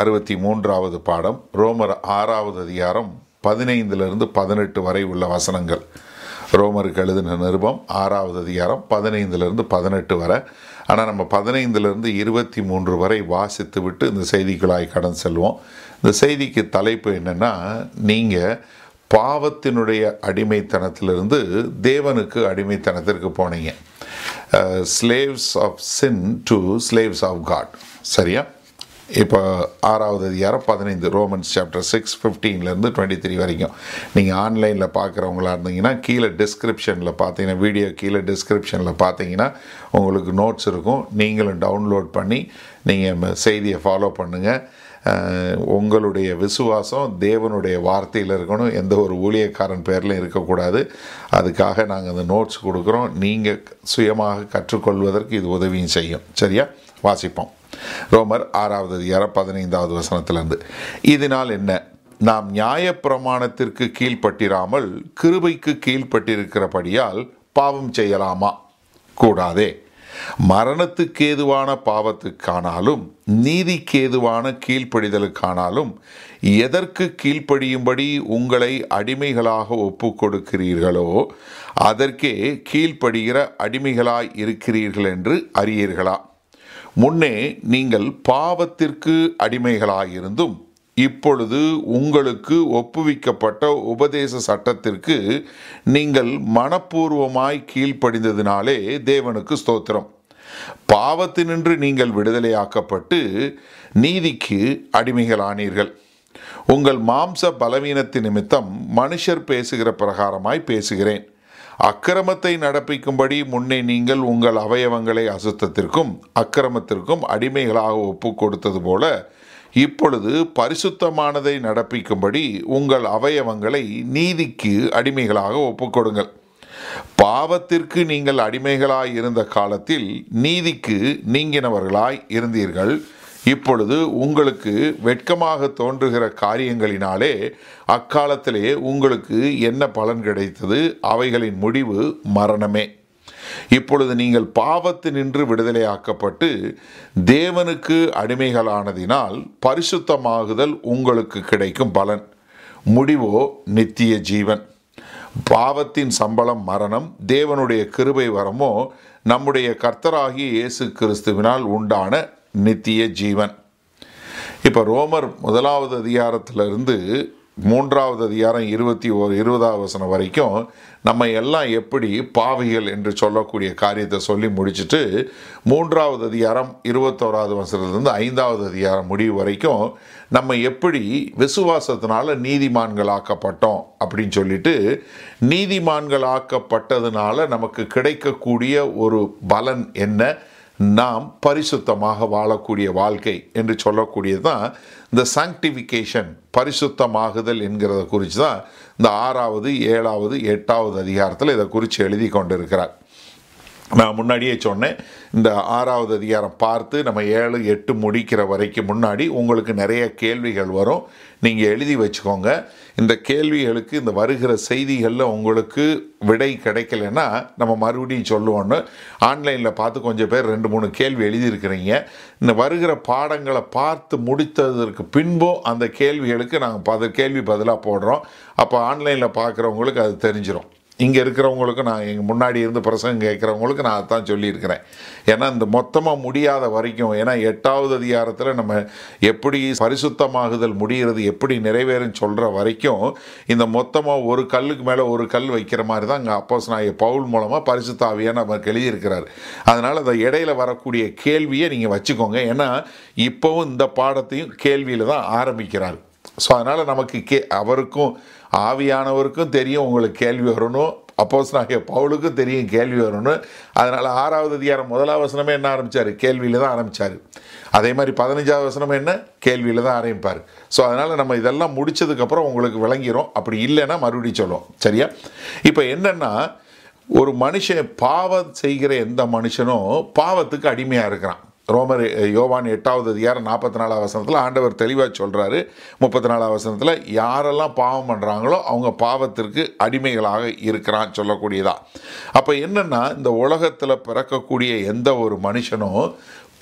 அறுபத்தி மூன்றாவது பாடம் ரோமர் ஆறாவது அதிகாரம் பதினைந்திலிருந்து பதினெட்டு வரை உள்ள வசனங்கள். ரோமருக்கு எழுதின நிருபம் ஆறாவது அதிகாரம் பதினைந்திலிருந்து பதினெட்டு வரை. ஆனால் நம்ம பதினைந்திலிருந்து இருபத்தி மூன்று வரை வாசித்து விட்டு இந்த செய்திக்குழாய் கடன் செல்வோம். இந்த செய்திக்கு தலைப்பு என்னென்னா நீங்கள் பாவத்தினுடைய அடிமைத்தனத்திலிருந்து தேவனுக்கு அடிமைத்தனத்திற்கு போனீங்க. Slaves of sin to slaves of God சரியா? இப்போ ஆறாவது அதிகாரம் பதினைந்து ரோமன்ஸ் சாப்டர் சிக்ஸ் ஃபிஃப்டீன்லேருந்து டுவெண்ட்டி த்ரீ வரைக்கும். நீங்கள் ஆன்லைனில் பார்க்குறவங்களா இருந்தீங்கன்னா கீழே டிஸ்கிரிப்ஷனில் பார்த்தீங்கன்னா வீடியோ கீழே டிஸ்கிரிப்ஷனில் பார்த்தீங்கன்னா உங்களுக்கு நோட்ஸ் இருக்கும். நீங்களும் டவுன்லோட் பண்ணி நீங்கள் செய்தியை ஃபாலோ பண்ணுங்கள் உங்களுடைய விசுவாசம் தேவனுடைய வார்த்தையில் இருக்கணும். எந்த ஒரு ஊழியக்காரன் பேரில் இருக்கக்கூடாது. அதுக்காக நாங்கள் அந்த நோட்ஸ் கொடுக்குறோம். நீங்கள் சுயமாக கற்றுக்கொள்வதற்கு இது உதவியும் செய்யும். சரியா? வாசிப்போம். ரோமர் ஆறாவது அதிகாரம் பதினைந்தாவது வசனத்திலிருந்து. இதனால் என்ன? நாம் நியாயப்பிரமாணத்திற்கு கீழ்ப்பட்டிராமல் கிருபைக்கு கீழ்ப்பட்டிருக்கிறபடியால் பாவம் செய்யலாமா? கூடாதே. மரணத்துக்கேதுவான பாவத்துக்கானாலும் நீதிக்கேதுவான கீழ்ப்படிதலுக்கானாலும் எதற்கு கீழ்ப்படியும்படி உங்களை அடிமைகளாக ஒப்பு கொடுக்கிறீர்களோ அதற்கே கீழ்ப்படுகிற அடிமைகளாய் இருக்கிறீர்கள் என்று அறியீர்களா? முன்னே நீங்கள் பாவத்திற்கு அடிமைகளாயிருந்தும் இப்பொழுது உங்களுக்கு ஒப்புவிக்கப்பட்ட உபதேச சட்டத்திற்கு நீங்கள் மனப்பூர்வமாய் கீழ்ப்படிந்ததினாலே தேவனுக்கு ஸ்தோத்திரம். பாவத்தினின்று நீங்கள் விடுதலையாக்கப்பட்டு நீதிக்கு அடிமைகளானீர்கள். உங்கள் மாம்ச பலவீனத்தின் நிமித்தம் மனுஷர் பேசுகிற பிரகாரமாய் பேசுகிறேன். அக்கிரமத்தை நடப்பிக்கும்படி முன்னே நீங்கள் உங்கள் அவயவங்களை அசுத்தத்திற்கும் அக்கிரமத்திற்கும் அடிமைகளாக ஒப்பு கொடுத்தது போல இப்பொழுது பரிசுத்தமானதை நடப்பிக்கும்படி உங்கள் அவயவங்களை நீதிக்கு அடிமைகளாக ஒப்புக்கொடுங்கள் பாவத்திற்கு நீங்கள் அடிமைகளாய் இருந்த காலத்தில் நீதிக்கு நீங்கினவர்களாய் இருந்தீர்கள். இப்பொழுது உங்களுக்கு வெட்கமாக தோன்றுகிற காரியங்களினாலே அக்காலத்திலே உங்களுக்கு என்ன பலன் கிடைத்தது? அவைகளின் முடிவு மரணமே. இப்பொழுது நீங்கள் பாவத்து நின்று விடுதலையாக்கப்பட்டு தேவனுக்கு அடிமைகளானதினால் பரிசுத்தமாகுதல் உங்களுக்கு கிடைக்கும் பலன். முடிவோ நித்திய ஜீவன். பாவத்தின் சம்பளம் மரணம் தேவனுடைய கிருபை வரமோ நம்முடைய கர்த்தராகிய இயேசு கிறிஸ்துவினால் உண்டான நித்திய ஜீவன். இப்போ ரோமர் முதலாவது அதிகாரத்திலிருந்து மூன்றாவது அதிகாரம் இருபத்தி ஒரு இருபதாவது வசனம் வரைக்கும் நம்ம எல்லாம் எப்படி பாவிகள் என்று சொல்லக்கூடிய காரியத்தை சொல்லி முடிச்சுட்டு மூன்றாவது அதிகாரம் இருபத்தோராவது வசனத்துலேருந்து ஐந்தாவது அதிகாரம் முடிவு வரைக்கும் நம்ம எப்படி விசுவாசத்தினால நீதிமான்களாக்கப்பட்டோம் அப்படின்னு சொல்லிட்டு நீதிமான்களாக்கப்பட்டதுனால நமக்கு கிடைக்கக்கூடிய ஒரு பலன் என்ன? நாம் பரிசுத்தமாக வாழக்கூடிய வாழ்க்கை என்று சொல்லக்கூடியது தான் இந்த சாங்டிஃபிகேஷன் பரிசுத்தமாகுதல் என்கிறத குறித்து தான் இந்த ஆறாவது ஏழாவது எட்டாவது அதிகாரத்தில் இதை குறித்து எழுதி கொண்டிருக்கிறார். நான் முன்னாடியே சொன்னேன் இந்த ஆறாவது அதிகாரம் பார்த்து நம்ம ஏழு எட்டு முடிக்கிற வரைக்கும் முன்னாடி உங்களுக்கு நிறைய கேள்விகள் வரும். நீங்கள் எழுதி வச்சுக்கோங்க. இந்த கேள்விகளுக்கு இந்த வருகிற செய்திகளில் உங்களுக்கு விடை கிடைக்கலன்னா நம்ம மறுபடியும் சொல்லுவோன்னு ஆன்லைனில் பார்த்து கொஞ்சம் பேர் ரெண்டு மூணு கேள்வி எழுதியிருக்கிறீங்க. இந்த வருகிற பாடங்களை பார்த்து முடித்ததற்கு பின்பும் அந்த கேள்விகளுக்கு நாங்கள் பத கேள்வி பதிலாக போடுறோம். அப்போ ஆன்லைனில் பார்க்குறவங்களுக்கு அது தெரிஞ்சிடும் இங்கே இருக்கிறவங்களுக்கு நான் எங்கள் முன்னாடி இருந்து பிரசங்கம் கேட்குறவங்களுக்கு நான் அதான் சொல்லியிருக்கிறேன். ஏன்னா இந்த மொத்தமாக முடியாத வரைக்கும் ஏன்னா எட்டாவது அதிகாரத்தில் நம்ம எப்படி பரிசுத்தமாகுதல் முடிகிறது எப்படி நிறைவேறுன்னு சொல்கிற வரைக்கும் இந்த மொத்தமாக ஒரு கல்லுக்கு மேலே ஒரு கல் வைக்கிற மாதிரி தான் அங்கே அப்போஸ் நான் பவுல் மூலமாக பரிசுத்தாவியாக நமக்கு எழுதியிருக்கிறார். அதனால் அந்த இடையில வரக்கூடிய கேள்வியை நீங்கள் வச்சுக்கோங்க. ஏன்னா இப்போவும் இந்த பாடத்தையும் கேள்வியில் தான் ஆரம்பிக்கிறார். ஸோ அதனால் நமக்கு கே அவருக்கும் ஆவியானவருக்கும் தெரியும் உங்களுக்கு கேள்வி வரணும் அப்போஸ் நாகிய பவுலுக்கும் தெரியும் கேள்வி வரணும் அதனால் ஆறாவது அதிகாரம் முதலாவது வசனமே என்ன ஆரம்பித்தார் கேள்வியில் தான் ஆரம்பித்தார் அதே மாதிரி பதினஞ்சாவது வசனம் என்ன? கேள்வியில் தான் ஆரம்பிப்பார். ஸோ அதனால் நம்ம இதெல்லாம் முடித்ததுக்கப்புறம் உங்களுக்கு விளங்கிடும் அப்படி இல்லைன்னா மறுபடியும் சொல்லுவோம். சரியா? இப்போ என்னென்னா ஒரு மனுஷன் பாவம் செய்கிற எந்த மனுஷனும் பாவத்துக்கு அடிமையாக இருக்கிறான். ரோமர் யோவான் எட்டாவது அதிகாரம் நாற்பத்தி நாலாவது வசனத்தில் ஆண்டவர் தெளிவாக சொல்கிறாரு முப்பத்தி நாலாவது வசனத்தில் யாரெல்லாம் பாவம் பண்ணுறாங்களோ அவங்க பாவத்திற்கு அடிமைகளாக இருக்கிறான் சொல்லக்கூடியதா. அப்போ என்னென்னா இந்த உலகத்தில் பிறக்கக்கூடிய எந்த ஒரு மனுஷனும்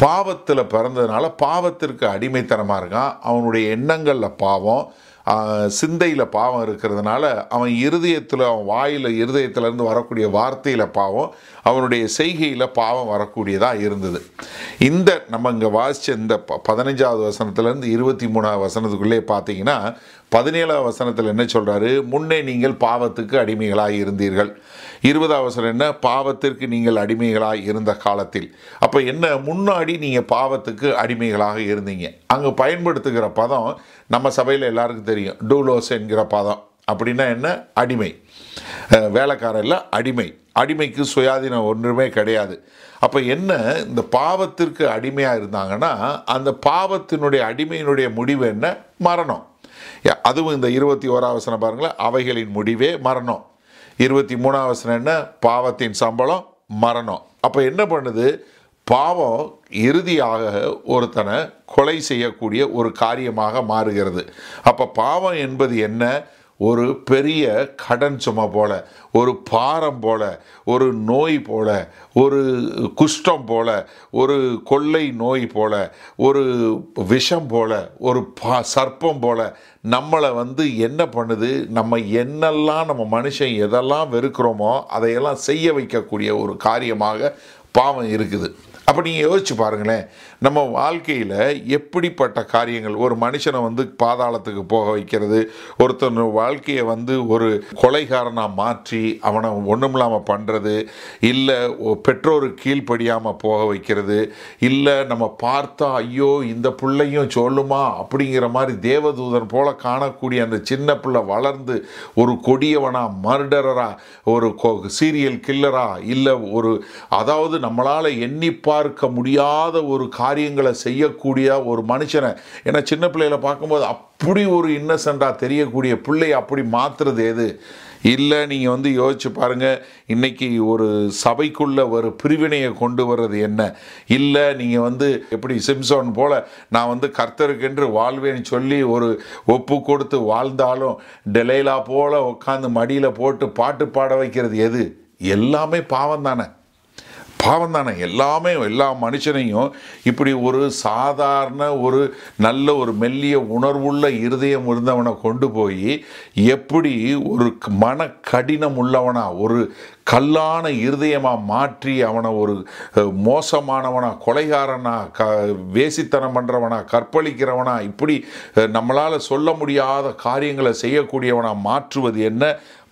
பாவத்தில் பிறந்ததுனால பாவத்திற்கு அடிமைத்தனமாக இருக்கான். அவனுடைய எண்ணங்களில் பாவம் சிந்தையில் பாவம் இருக்கிறதுனால அவன் இருதயத்தில் அவன் வாயில் இருதயத்திலேருந்து வரக்கூடிய வார்த்தையில் பாவம் அவனுடைய செய்கையில் பாவம் வரக்கூடியதாக இருந்தது. இந்த நம்ம இங்கே வாசித்த இந்த ப பதினஞ்சாவது வசனத்துலேருந்து இருபத்தி மூணாவது வசனத்துக்குள்ளே பார்த்தீங்கன்னா பதினேழாவது வசனத்தில் என்ன சொல்கிறாரு முன்னே நீங்கள் பாவத்துக்கு அடிமைகளாக இருந்தீர்கள் இருபதாம் வசனம் என்ன? பாவத்திற்கு நீங்கள் அடிமைகளாக இருந்த காலத்தில். அப்போ என்ன? முன்னாடி நீங்கள் பாவத்துக்கு அடிமைகளாக இருந்தீங்க. அங்கே பயன்படுத்துகிற பதம் நம்ம சபையில் எல்லாருக்கும் தெரியும். டூலோஸ் என்கிற பதம். அப்படின்னா என்ன? அடிமை. வேலைக்காரரில் அடிமை. அடிமைக்கு சுயாதீனம் ஒன்றுமே கிடையாது. அப்போ என்ன? இந்த பாவத்திற்கு அடிமையாக இருந்தாங்கன்னா அந்த பாவத்தினுடைய அடிமையினுடைய முடிவு என்ன? மரணம். அதுவும் இந்த இருபத்தி ஓராவசனம் பாருங்களேன். அவைகளின் முடிவே மரணம். இருபத்தி மூணாவது என்ன? பாவத்தின் சம்பளம் மரணம். அப்போ என்ன பண்ணுது? பாவம் இறுதியாக ஒருத்தனை கொலை செய்யக்கூடிய ஒரு காரியமாக மாறுகிறது. அப்போ பாவம் என்பது என்ன? ஒரு பெரிய கடன் சுமை போல ஒரு பாரம் போல ஒரு நோய் போல ஒரு குஷ்டம் போல ஒரு கொள்ளை நோய் போல ஒரு விஷம் போல ஒரு பா சர்ப்பம் போல நம்மளை வந்து என்ன பண்ணுது? நம்ம என்னெல்லாம் நம்ம மனுஷன் எதெல்லாம் வெறுக்கிறோமோ அதையெல்லாம் செய்ய வைக்கக்கூடிய ஒரு காரியமாக பாவம் இருக்குது. அப்போ நீங்கள் யோசிச்சு பாருங்களேன். நம்ம வாழ்க்கையில் எப்படிப்பட்ட காரியங்கள்? ஒரு மனுஷனை வந்து பாதாளத்துக்கு போக வைக்கிறது ஒருத்தன் வாழ்க்கையை வந்து ஒரு கொலைகாரனாக மாற்றி அவனை ஒன்றும் இல்லாமல் பண்ணுறது இல்லை பெற்றோருக்கு கீழ்ப்படியாமல் போக வைக்கிறது இல்லை நம்ம பார்த்தா ஐயோ இந்த பிள்ளையும் சொல்லுமா? அப்படிங்கிற மாதிரி தேவதூதன் போல காணக்கூடிய அந்த சின்ன பிள்ளை வளர்ந்து ஒரு கொடியவனாக மர்டரராக ஒரு சீரியல் கில்லரா இல்லை ஒரு அதாவது நம்மளால் எண்ணி பார்க்க முடியாத ஒரு கா காரியங்களை செய்யக்கூடிய ஒரு மனுஷனை. ஏன்னா சின்ன பிள்ளைகளை பார்க்கும்போது அப்படி ஒரு இன்னசென்ட்டாக தெரியக்கூடிய பிள்ளை அப்படி மாற்றுறது எது? இல்லை நீங்கள் வந்து யோசிச்சு பாருங்கள் இன்றைக்கி ஒரு சபைக்குள்ள ஒரு பிரிவினையை கொண்டு வர்றது என்ன? இல்லை நீங்கள் வந்து எப்படி சிம்சோன் போல் நான் வந்து கர்த்தருக்கென்று வாழ்வேன்னு சொல்லி ஒரு ஒப்பு கொடுத்து வாழ்ந்தாலும் டெலைலா போல் உட்காந்து மடியில் போட்டு பாட்டு பாட வைக்கிறது எது? எல்லாமே பாவம் தானே பாவம் தானே எல்லாமே எல்லா மனுஷனையும் இப்படி ஒரு சாதாரண ஒரு நல்ல ஒரு மெல்லிய உணர்வுள்ள இருதயம் இருந்தவனை கொண்டு போய் எப்படி ஒரு மன கடினம் உள்ளவனா ஒரு கல்லான இருதயமாக மாற்றி அவனை ஒரு மோசமானவனா கொலைகாரனா க வேசித்தனம் பண்ணுறவனா கற்பழிக்கிறவனா இப்படி நம்மளால் சொல்ல முடியாத காரியங்களை செய்யக்கூடியவனா மாற்றுவது என்ன?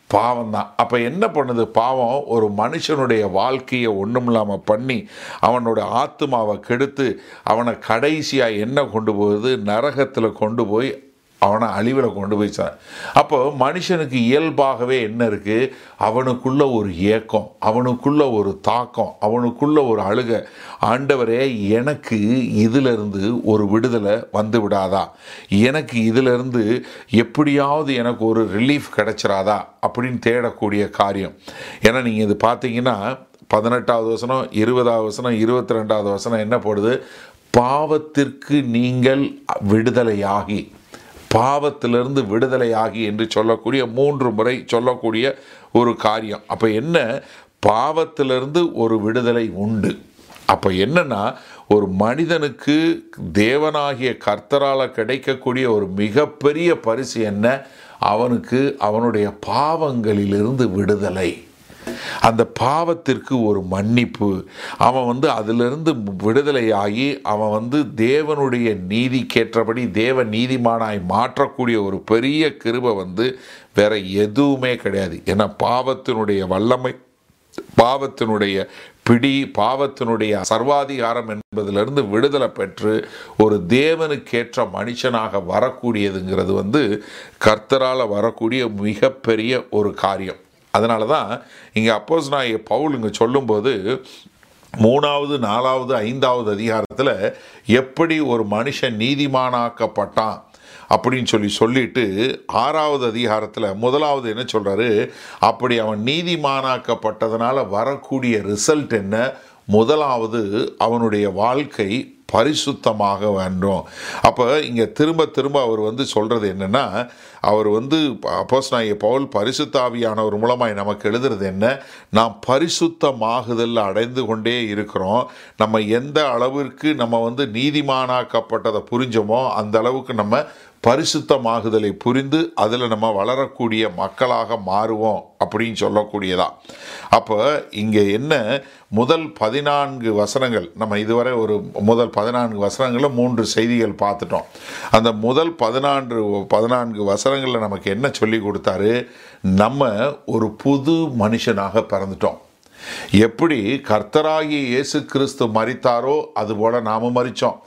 பாவம் தான் அப்போ என்ன பண்ணுது? பாவம் ஒரு மனுஷனுடைய வாழ்க்கையை ஒன்றும் இல்லாமல் பண்ணி அவனோட ஆத்மாவை கெடுத்து அவனை கடைசியாக என்ன கொண்டு போகுது? நரகத்தில் கொண்டு போய் அவனை அழிவில் கொண்டு போய்ச்சான் அப்போ மனுஷனுக்கு இயல்பாகவே என்ன இருக்குது அவனுக்குள்ள ஒரு ஏக்கம் அவனுக்குள்ள ஒரு தாக்கம் அவனுக்குள்ள ஒரு அழுக. ஆண்டவரே எனக்கு இதிலிருந்து ஒரு விடுதலை வந்து விடாதா? எனக்கு இதிலிருந்து எப்படியாவது எனக்கு ஒரு ரிலீஃப் கிடைச்சிராதா? அப்படின்னு தேடக்கூடிய காரியம். ஏன்னா நீங்கள் இது பார்த்தீங்கன்னா பதினெட்டாவது வசனம் இருபதாவது வசனம் இருபத்தி ரெண்டாவது வசனம் என்ன போடுது? பாவத்திற்கு நீங்கள் விடுதலையாகி பாவத்திலிருந்து விடுதலையாகி என்று சொல்லக்கூடிய மூன்று முறை சொல்லக்கூடிய ஒரு காரியம். அப்போ என்ன? பாவத்திலிருந்து ஒரு விடுதலை உண்டு. அப்போ என்னென்னா ஒரு மனிதனுக்கு தேவனாகிய கர்த்தரால் கிடைக்கக்கூடிய ஒரு மிகப்பெரிய பரிசு என்ன? அவனுக்கு அவனுடைய பாவங்களிலிருந்து விடுதலை. அந்த பாவத்திற்கு ஒரு மன்னிப்பு. அவன் வந்து அதிலிருந்து விடுதலையாகி அவன் வந்து தேவனுடைய நீதிக்கேற்றபடி தேவ நீதிமானாய் மாற்றக்கூடிய ஒரு பெரிய கிருபை வந்து வேற எதுவுமே கிடையாது. ஏன்னா பாவத்தினுடைய வல்லமை பாவத்தினுடைய பிடி பாவத்தினுடைய சர்வாதிகாரம் என்பதிலிருந்து விடுதலை பெற்று ஒரு தேவனுக்கேற்ற மனுஷனாக வரக்கூடியதுங்கிறது வந்து கர்த்தரால் வரக்கூடிய மிகப்பெரிய ஒரு காரியம். அதனால தான் இங்கே அப்போஸ் நான் பவுல் இங்கே சொல்லும்போது மூணாவது நாலாவது ஐந்தாவது அதிகாரத்தில் எப்படி ஒரு மனுஷன் நீதிமானாக்கப்பட்டான் அப்படின்னு சொல்லி சொல்லிட்டு ஆறாவது அதிகாரத்தில் முதலாவது என்ன சொல்கிறாரு அப்படி அவன் நீதிமானாக்கப்பட்டதுனால வரக்கூடிய ரிசல்ட் என்ன? முதலாவது அவனுடைய வாழ்க்கை பரிசுத்தமாக வேண்டும். அப்போ இங்கே திரும்ப திரும்ப அவர் வந்து சொல்கிறது என்னென்னா அவர் வந்து அப்போஸ் நான் பவுல் பரிசுத்தாவியானவர் மூலமாக நமக்கு எழுதுறது என்ன? நாம் பரிசுத்தமாகுதல் அடைந்து கொண்டே இருக்கிறோம். நம்ம எந்த அளவிற்கு நம்ம வந்து நீதிமானாக்கப்பட்டதை புரிஞ்சோமோ அந்த அளவுக்கு நம்ம பரிசுத்தமாகுதலை புரிந்து அதில் நம்ம வளரக்கூடிய மக்களாக மாறுவோம் அப்படின்னு சொல்லக்கூடியதா. அப்போ இங்கே என்ன முதல் பதினான்கு வசனங்கள் நம்ம இதுவரை ஒரு முதல் பதினான்கு வசனங்களில் மூன்று செய்திகள் பார்த்துட்டோம். அந்த முதல் பதினான்கு பதினான்கு வசனங்களில் நமக்கு என்ன சொல்லி கொடுத்தாரு? நம்ம ஒரு புது மனுஷனாக பிறந்துட்டோம். எப்படி கர்த்தராகி இயேசு கிறிஸ்து மறித்தாரோ அதுபோல நாம மறித்தோம்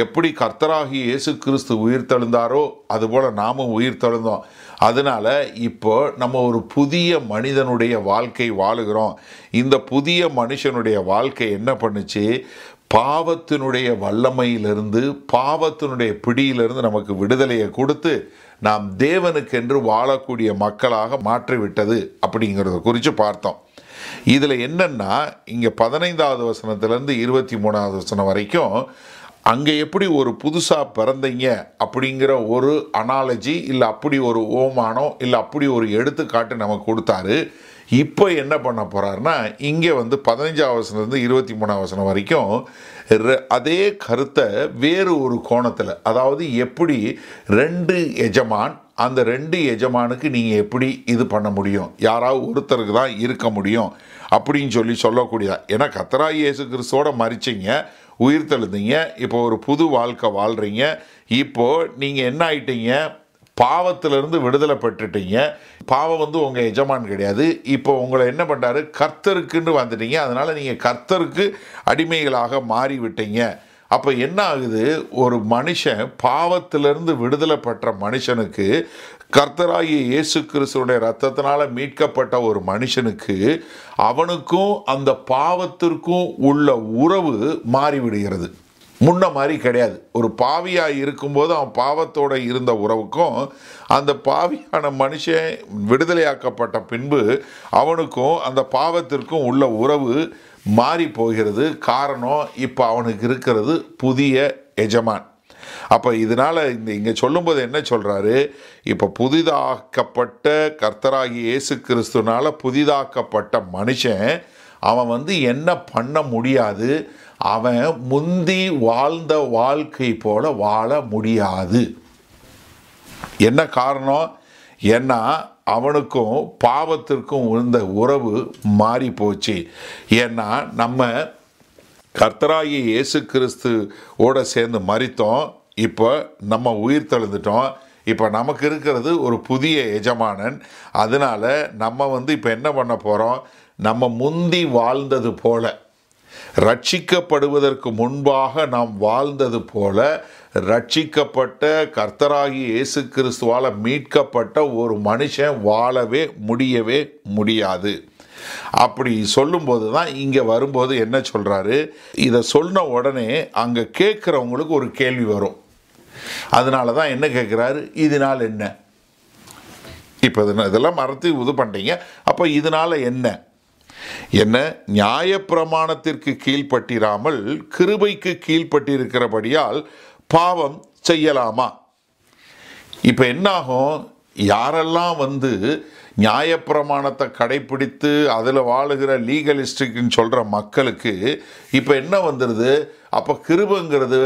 எப்படி கர்த்தராகி இயேசு கிறிஸ்து உயிர் தெழுந்தாரோ அதுபோல் நாமும் உயிர் தெழுந்தோம் அதனால இப்போ நம்ம ஒரு புதிய மனிதனுடைய வாழ்க்கை வாழுகிறோம். இந்த புதிய மனுஷனுடைய வாழ்க்கை என்ன பண்ணுச்சு? பாவத்தினுடைய வல்லமையிலிருந்து பாவத்தினுடைய பிடியிலிருந்து நமக்கு விடுதலையை கொடுத்து நாம் தேவனுக்கென்று வாழக்கூடிய மக்களாக மாற்றிவிட்டது அப்படிங்கிறத குறித்து பார்த்தோம். இதில் என்னென்னா இங்கே பதினைந்தாவது வசனத்திலேருந்து இருபத்தி மூணாவது வசனம் வரைக்கும் அங்கே எப்படி ஒரு புதுசாக பிறந்தீங்க அப்படிங்கிற ஒரு அனாலஜி இல்லை அப்படி ஒரு ஓமானம் இல்லை அப்படி ஒரு எடுத்துக்காட்டு நமக்கு கொடுத்தாரு. இப்போ என்ன பண்ண போகிறாருன்னா இங்கே வந்து பதினஞ்சாவது வசனத்துலேருந்து இருபத்தி மூணாவது வசனம் வரைக்கும் ரெ- அதே கருத்தை வேறு ஒரு கோணத்தில் அதாவது எப்படி ரெண்டு எஜமான் அந்த ரெண்டு எஜமானுக்கு நீங்கள் எப்படி இது பண்ண முடியும்? யாராவது ஒருத்தருக்கு தான் இருக்க முடியும் அப்படின்னு சொல்லி சொல்லக்கூடியதா? ஏன்னா கத்தராய் இயேசு கிறிஸ்துவோட மறிச்சிங்க. உயிர் தெழுந்தீங்க இப்போ ஒரு புது வாழ்க்கை வாழ்கிறீங்க இப்போது நீங்கள் என்ன ஆயிட்டீங்க? பாவத்திலிருந்து விடுதலை பெற்றுட்டீங்க. பாவம் வந்து உங்கள் எஜமான் கிடையாது. இப்போ உங்களை என்ன பண்ணுறாரு கர்த்தருக்குன்னு வந்துட்டீங்க. அதனால் நீங்கள் கர்த்தருக்கு அடிமைகளாக மாறிவிட்டீங்க. அப்போ என்ன ஆகுது? ஒரு மனுஷன் பாவத்திலிருந்து விடுதலை பெற்ற மனுஷனுக்கு கர்த்தராகிய இயேசு கிறிஸ்துவனுடைய ரத்தத்தினால் மீட்கப்பட்ட ஒரு மனுஷனுக்கு அவனுக்கும் அந்த பாவத்திற்கும் உள்ள உறவு மாறிவிடுகிறது. முன்ன மாதிரி கிடையாது. ஒரு பாவியாக இருக்கும்போது அவன் பாவத்தோடு இருந்த உறவுக்கும் அந்த பாவியான மனுஷன் விடுதலையாக்கப்பட்ட பின்பு அவனுக்கும் அந்த பாவத்திற்கும் உள்ள உறவு மாறி போகிறது காரணம் இப்போ அவனுக்கு இருக்கிறது புதிய எஜமான். அப்போ இதனால் இந்த இங்கே சொல்லும்போது என்ன சொல்கிறாரு இப்போ புதிதாக்கப்பட்ட கர்த்தராகி இயேசு கிறிஸ்துனால் புதிதாக்கப்பட்ட மனுஷன் அவன் வந்து என்ன பண்ண முடியாது? அவன் முந்தி வாழ்ந்த வாழ்க்கை போல வாழ முடியாது. என்ன காரணம்? ஏன்னா அவனுக்கும் பாவத்திற்கும் இருந்த உறவு மாறி போச்சு ஏன்னா நம்ம கர்த்தராகி இயேசு கிறிஸ்து ஓட சேர்ந்து மறித்தோம் இப்போ நம்ம உயிர் தெழுந்துட்டோம். இப்போ நமக்கு இருக்கிறது ஒரு புதிய எஜமானன். அதனால் நம்ம வந்து இப்போ என்ன பண்ண போகிறோம் நம்ம முந்தி வாழ்ந்தது போல ரட்சிக்கப்படுவதற்கு முன்பாக நாம் வாழ்ந்தது போல ரட்சிக்கப்பட்ட கர்த்தராகி இயேசு கிறிஸ்துவால் மீட்கப்பட்ட ஒரு மனுஷன் வாழவே முடியவே முடியாது. அப்படி சொல்லும்போது தான் இங்கே வரும்போது என்ன சொல்கிறாரு இதை சொன்ன உடனே அங்கே கேட்குறவங்களுக்கு ஒரு கேள்வி வரும். அதனால தான் என்ன கேட்குறாரு? இதனால் என்ன? இப்போ இதெல்லாம் மறந்து இது பண்ணுறீங்க அப்போ இதனால் என்ன? என்ன? நியாயப்பிரமாணத்திற்கு கீழ்ப்பட்டிராமல் கிருபைக்கு கீழ்ப்பட்டிருக்கிறபடியால் பாவம் செய்யலாமா? இப்போ என்னாகும் யாரெல்லாம் வந்து நியாயப்பிரமாணத்தை கடைப்பிடித்து அதில் வாழுகிற லீகலிஸ்டிக்னு சொல்கிற மக்களுக்கு இப்போ என்ன வந்துடுது அப்போ கிருபங்கிறது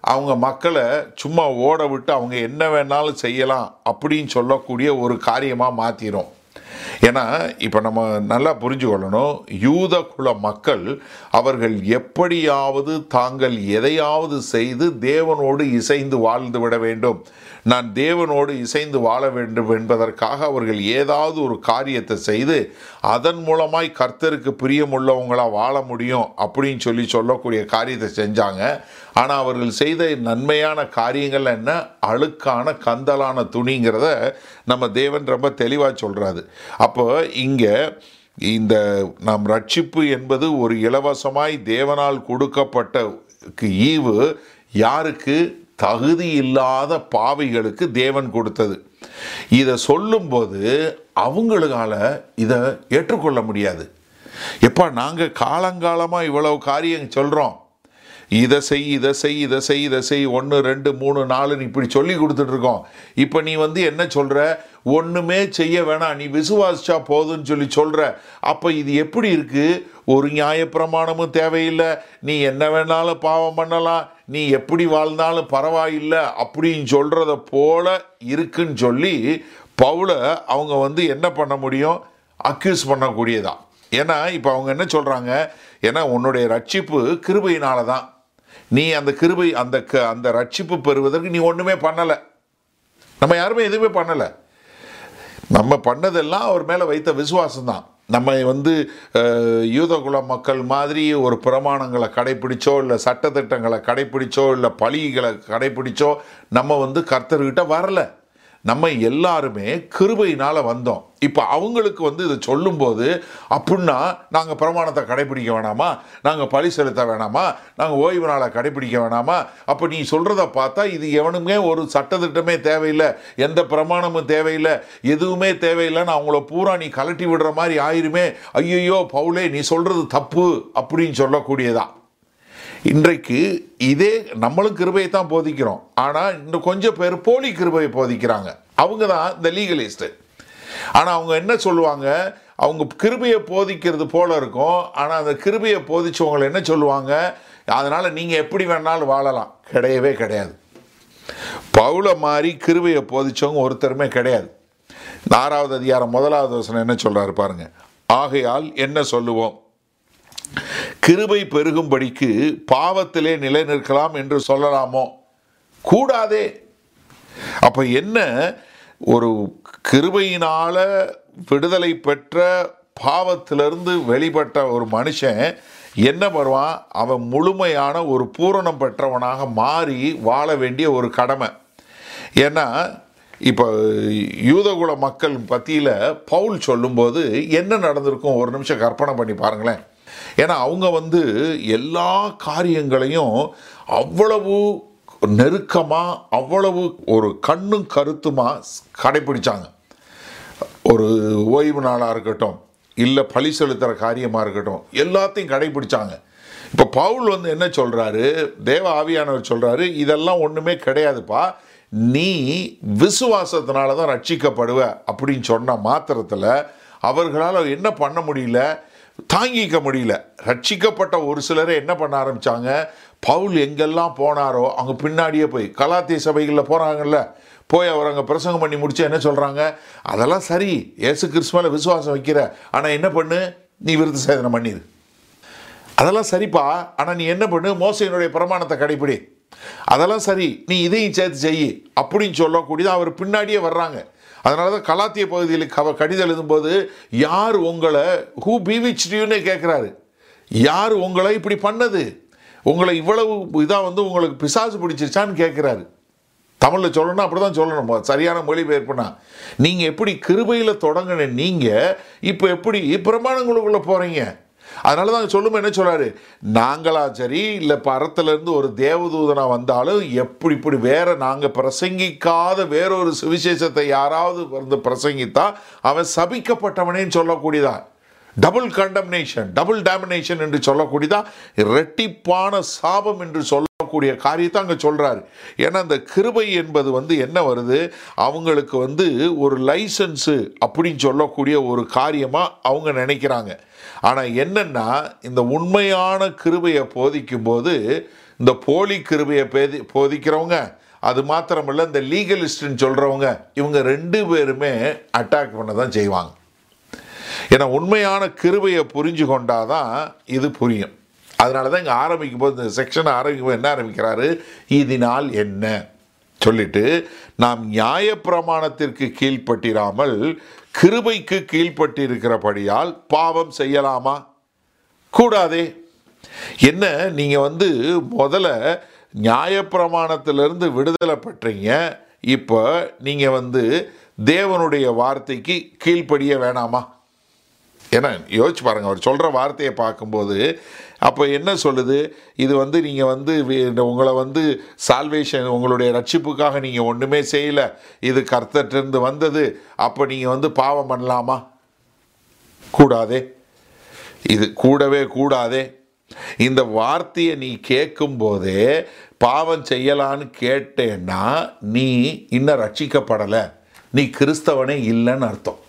அவங்க மக்களை சும்மா ஓட விட்டு அவங்க என்ன வேணாலும் செய்யலாம் அப்படின்னு சொல்லக்கூடிய ஒரு காரியமாக மாற்றிடும் ஏன்னா இப்போ நம்ம நல்லா புரிஞ்சுக்கொள்ளணும். யூத குல மக்கள் அவர்கள் எப்படியாவது தாங்கள் எதையாவது செய்து தேவனோடு இசைந்து வாழ்ந்து விட வேண்டும். நான் தேவனோடு இசைந்து வாழ வேண்டும் என்பதற்காக அவர்கள் ஏதாவது ஒரு காரியத்தை செய்து அதன் மூலமாய் கர்த்தருக்கு பிரியமுள்ளவங்களாக வாழ முடியும் அப்படின்னு சொல்லி சொல்லக்கூடிய காரியத்தை செஞ்சாங்க. ஆனால் அவர்கள் செய்த நன்மையான காரியங்கள் என்ன? அழுக்கான கந்தலான துணிங்கிறத நம்ம தேவன் ரொம்ப தெளிவாக சொல்கிறாரு அப்போ இங்கே இந்த நம் ரட்சிப்பு என்பது ஒரு இலவசமாய் தேவனால் கொடுக்கப்பட்ட ஈவு யாருக்கு? தகுதி இல்லாத பாவிகளுக்கு தேவன் கொடுத்தது. இதை சொல்லும்போது அவங்களால இதை ஏற்றுக்கொள்ள முடியாது. எப்பா நாங்கள் காலங்காலமாக இவ்வளவு காரியம் சொல்கிறோம் இதை செய் இதை செய் இதை செய் இதை செய் ஒன்று ரெண்டு மூணு நாலுன்னு இப்படி சொல்லி கொடுத்துட்ருக்கோம் இப்போ நீ வந்து என்ன சொல்கிற ஒன்றுமே செய்ய வேணாம். நீ விசுவாசிச்சா போதுன்னு சொல்லி சொல்கிற அப்போ இது எப்படி இருக்குது ஒரு நியாயப்பிரமாணமும் தேவையில்லை. நீ என்ன வேணாலும் பாவம் பண்ணலாம். நீ எப்படி வாழ்ந்தாலும் பரவாயில்லை அப்படின்னு சொல்கிறத போல இருக்குன்னு சொல்லி பவுலை அவங்க வந்து என்ன பண்ண முடியும்? அக்யூஸ் பண்ணக்கூடியதான் ஏன்னா இப்போ அவங்க என்ன சொல்கிறாங்க ஏன்னா உன்னுடைய ரட்சிப்பு கிருபையினால தான். நீ அந்த கிருபை அந்த க- அந்த ரட்சிப்பு பெறுவதற்கு நீ ஒன்றுமே பண்ணலை. நம்ம யாருமே எதுவுமே பண்ணலை. நம்ம பண்ணதெல்லாம் அவர் மேலே வைத்த விசுவாசம் தான் நம்ம வந்து யூதகுல மக்கள் மாதிரி ஒரு பிரமாணங்களை கடைப்பிடிச்சோ இல்லை சட்டத்திட்டங்களை கடைப்பிடிச்சோ இல்லை பழிகளை கடைப்பிடிச்சோ நம்ம வந்து கர்த்தர்கிட்ட வரலை. நம்ம எல்லாருமே கிருபையினால் வந்தோம். இப்போ அவங்களுக்கு வந்து இதை சொல்லும்போது அப்படின்னா நாங்கள் பிரமாணத்தை கடைப்பிடிக்க வேணாமா? நாங்கள் பழி செலுத்த வேணாமா? நாங்கள் ஓய்வு நாளை கடைப்பிடிக்க வேணாமா? அப்போ நீ சொல்கிறத பார்த்தா இது எவனுமே ஒரு சட்டத்திட்டமே தேவையில்லை. எந்த பிரமாணமும் தேவையில்லை. எதுவுமே தேவையில்லைன்னு அவங்கள பூரா நீ கலட்டி விடுற மாதிரி ஆயிருமே. ஐயையோ பவுலே நீ சொல்கிறது தப்பு அப்படின்னு சொல்லக்கூடியதான் இன்றைக்கு இதே நம்மளும் கிருபையை தான் போதிக்கிறோம். ஆனால் இன்னும் கொஞ்சம் பேர் போலி கிருபையை போதிக்கிறாங்க. அவங்க தான் இந்த லீகலிஸ்ட்டு ஆனால் அவங்க என்ன சொல்லுவாங்க? அவங்க கிருபையை போதிக்கிறது போல இருக்கும். ஆனால் அந்த கிருபையை போதிச்சவங்களை என்ன சொல்லுவாங்க? அதனால் நீங்கள் எப்படி வேணாலும் வாழலாம். கிடையவே கிடையாது. பவுல மாதிரி கிருபையை போதிச்சவங்க ஒருத்தருமே கிடையாது. ஆறாவது அதிகாரம் முதலாவது வசனம் என்ன சொல்கிறாரு பாருங்க. ஆகையால் என்ன சொல்லுவோம்? கிருபை பெருகும்படிக்கு பாவத்திலே நிலை நிற்கலாம் என்று சொல்லலாமோ? கூடாதே. அப்போ என்ன? ஒரு கிருபையினால் விடுதலை பெற்ற பாவத்திலிருந்து வெளிப்பட்ட ஒரு மனுஷன் என்ன வருவான் அவன் முழுமையான ஒரு பூரணம் பெற்றவனாக மாறி வாழ வேண்டிய ஒரு கடமை. ஏன்னா இப்போ யூதகுல மக்கள் பற்றியில் பவுல் சொல்லும்போது என்ன நடந்திருக்கும்? ஒரு நிமிஷம் கற்பனை பண்ணி பாருங்களேன். ஏன்னா அவங்க வந்து எல்லா காரியங்களையும் அவ்வளவு நெருக்கமாக அவ்வளவு ஒரு கண்ணும் கருத்துமாக கடைப்பிடிச்சாங்க ஒரு ஓய்வு நாளாக இருக்கட்டும் இல்லை பழி செலுத்துகிற காரியமாக இருக்கட்டும் எல்லாத்தையும் கடைபிடிச்சாங்க. இப்போ பவுல் வந்து என்ன சொல்கிறாரு தேவ ஆவியானவர் சொல்கிறாரு இதெல்லாம் ஒன்றுமே கிடையாதுப்பா. நீ விசுவாசத்தினால தான் ரட்சிக்கப்படுவ. அப்படின்னு சொன்ன மாத்திரத்தில் அவர்களால் என்ன பண்ண முடியல? தாங்கிக்க முடியல. ரட்சிக்கப்பட்ட ஒரு சிலரை என்ன பண்ண ஆரம்பிச்சாங்க? பவுல் எங்கெல்லாம் போனாரோ அவங்க பின்னாடியே போய் கலாத்திய சபைகளில் போகிறாங்கல்ல போய் அவர் அங்கே பிரசங்கம் பண்ணி முடிச்சு என்ன சொல்கிறாங்க அதெல்லாம் சரி ஏசு கிறிஸ்து விசுவாசம் வைக்கிற ஆனால் என்ன பண்ணு? நீ விருது சேதனை பண்ணிடு அதெல்லாம் சரிப்பா ஆனால் நீ என்ன பண்ணு? மோசையினுடைய பிரமாணத்தை கடைப்பிடி. அதெல்லாம் சரி நீ இதையும் சேர்த்து செய் அப்படின்னு சொல்லக்கூடியது அவர் பின்னாடியே வர்றாங்க. அதனால தான் கலாத்திய பகுதியில் கவ கடிதம் எழுதும்போது யார் உங்களை ஹூ பீவிச்டியூன்னே கேட்குறாரு யார் உங்களை இப்படி பண்ணது? உங்களை இவ்வளவு இதாக வந்து உங்களுக்கு பிசாசு பிடிச்சிருச்சான்னு கேட்குறாரு தமிழில் சொல்லணும் அப்படி தான் சொல்லணும் சரியான மொழிபெயர்ப்புனா. நீங்கள் எப்படி கிருபையில் தொடங்கின நீங்கள் இப்போ எப்படி பிரமாணங்களுக்குள்ளே போகிறீங்க அதனால தான் சொல்லும்போது என்ன சொல்கிறாரு நாங்களா சரி இல்லை பரத்திலிருந்து ஒரு தேவதூதனா வந்தாலும் எப்படி இப்படி வேற நாங்கள் பிரசங்கிக்காத வேறொரு சுவிசேஷத்தை யாராவது வந்து பிரசங்கித்தா அவன் சபிக்கப்பட்டவனேன்னு சொல்லக்கூடியதான் டபுள் கண்டம்னேஷன் டபுள் டேமினேஷன் என்று சொல்லக்கூடியதா? இரட்டிப்பான சாபம் என்று சொல்லக்கூடிய காரியத்தை அங்கே சொல்கிறாரு ஏன்னா அந்த கிருபை என்பது வந்து என்ன வருது? அவங்களுக்கு வந்து ஒரு லைசன்ஸு அப்படின்னு சொல்லக்கூடிய ஒரு காரியமாக அவங்க நினைக்கிறாங்க. ஆனால் என்னென்னா இந்த உண்மையான கிருபையை போதிக்கும் போது இந்த போலி கிருபையை பேதி போதிக்கிறவங்க அது மாத்திரமில்ல இந்த லீகலிஸ்ட்னு சொல்கிறவங்க இவங்க ரெண்டு பேருமே அட்டாக் பண்ண தான் செய்வாங்க. ஏன்னா உண்மையான கிருபையை புரிஞ்சு கொண்டாதான் இது புரியும். அதனால தான் இங்கே ஆரம்பிக்கும் போது இந்த செக்ஷனை ஆரம்பிக்கும் போது என்ன ஆரம்பிக்கிறாரு? இதனால் என்ன? சொல்லிட்டு நாம் நியாயப்பிரமாணத்திற்கு கீழ்ப்பட்டிராமல் கிருபைக்கு கீழ்ப்பட்டிருக்கிறபடியால் பாவம் செய்யலாமா? கூடாதே. என்ன நீங்கள் வந்து முதல்ல நியாயப்பிரமாணத்திலிருந்து விடுதலை பெற்றீங்க. இப்போ நீங்கள் வந்து தேவனுடைய வார்த்தைக்கு கீழ்ப்படிய வேணாமா? ஏன்னா யோசிச்சு பாருங்கள் அவர் சொல்கிற வார்த்தையை பார்க்கும்போது அப்போ என்ன சொல்லுது? இது வந்து நீங்கள் வந்து உங்களை வந்து சால்வேஷன் உங்களுடைய ரட்சிப்புக்காக நீங்கள் ஒன்றுமே செய்யலை. இது கர்த்தட்டிருந்து வந்தது. அப்போ நீங்கள் வந்து பாவம் பண்ணலாமா? கூடாதே. இது கூடவே கூடாதே. இந்த வார்த்தையை நீ கேட்கும் போதே பாவம் செய்யலான்னு கேட்டேன்னா நீ இன்னும் ரட்சிக்கப்படலை. நீ கிறிஸ்தவனே இல்லைன்னு அர்த்தம்.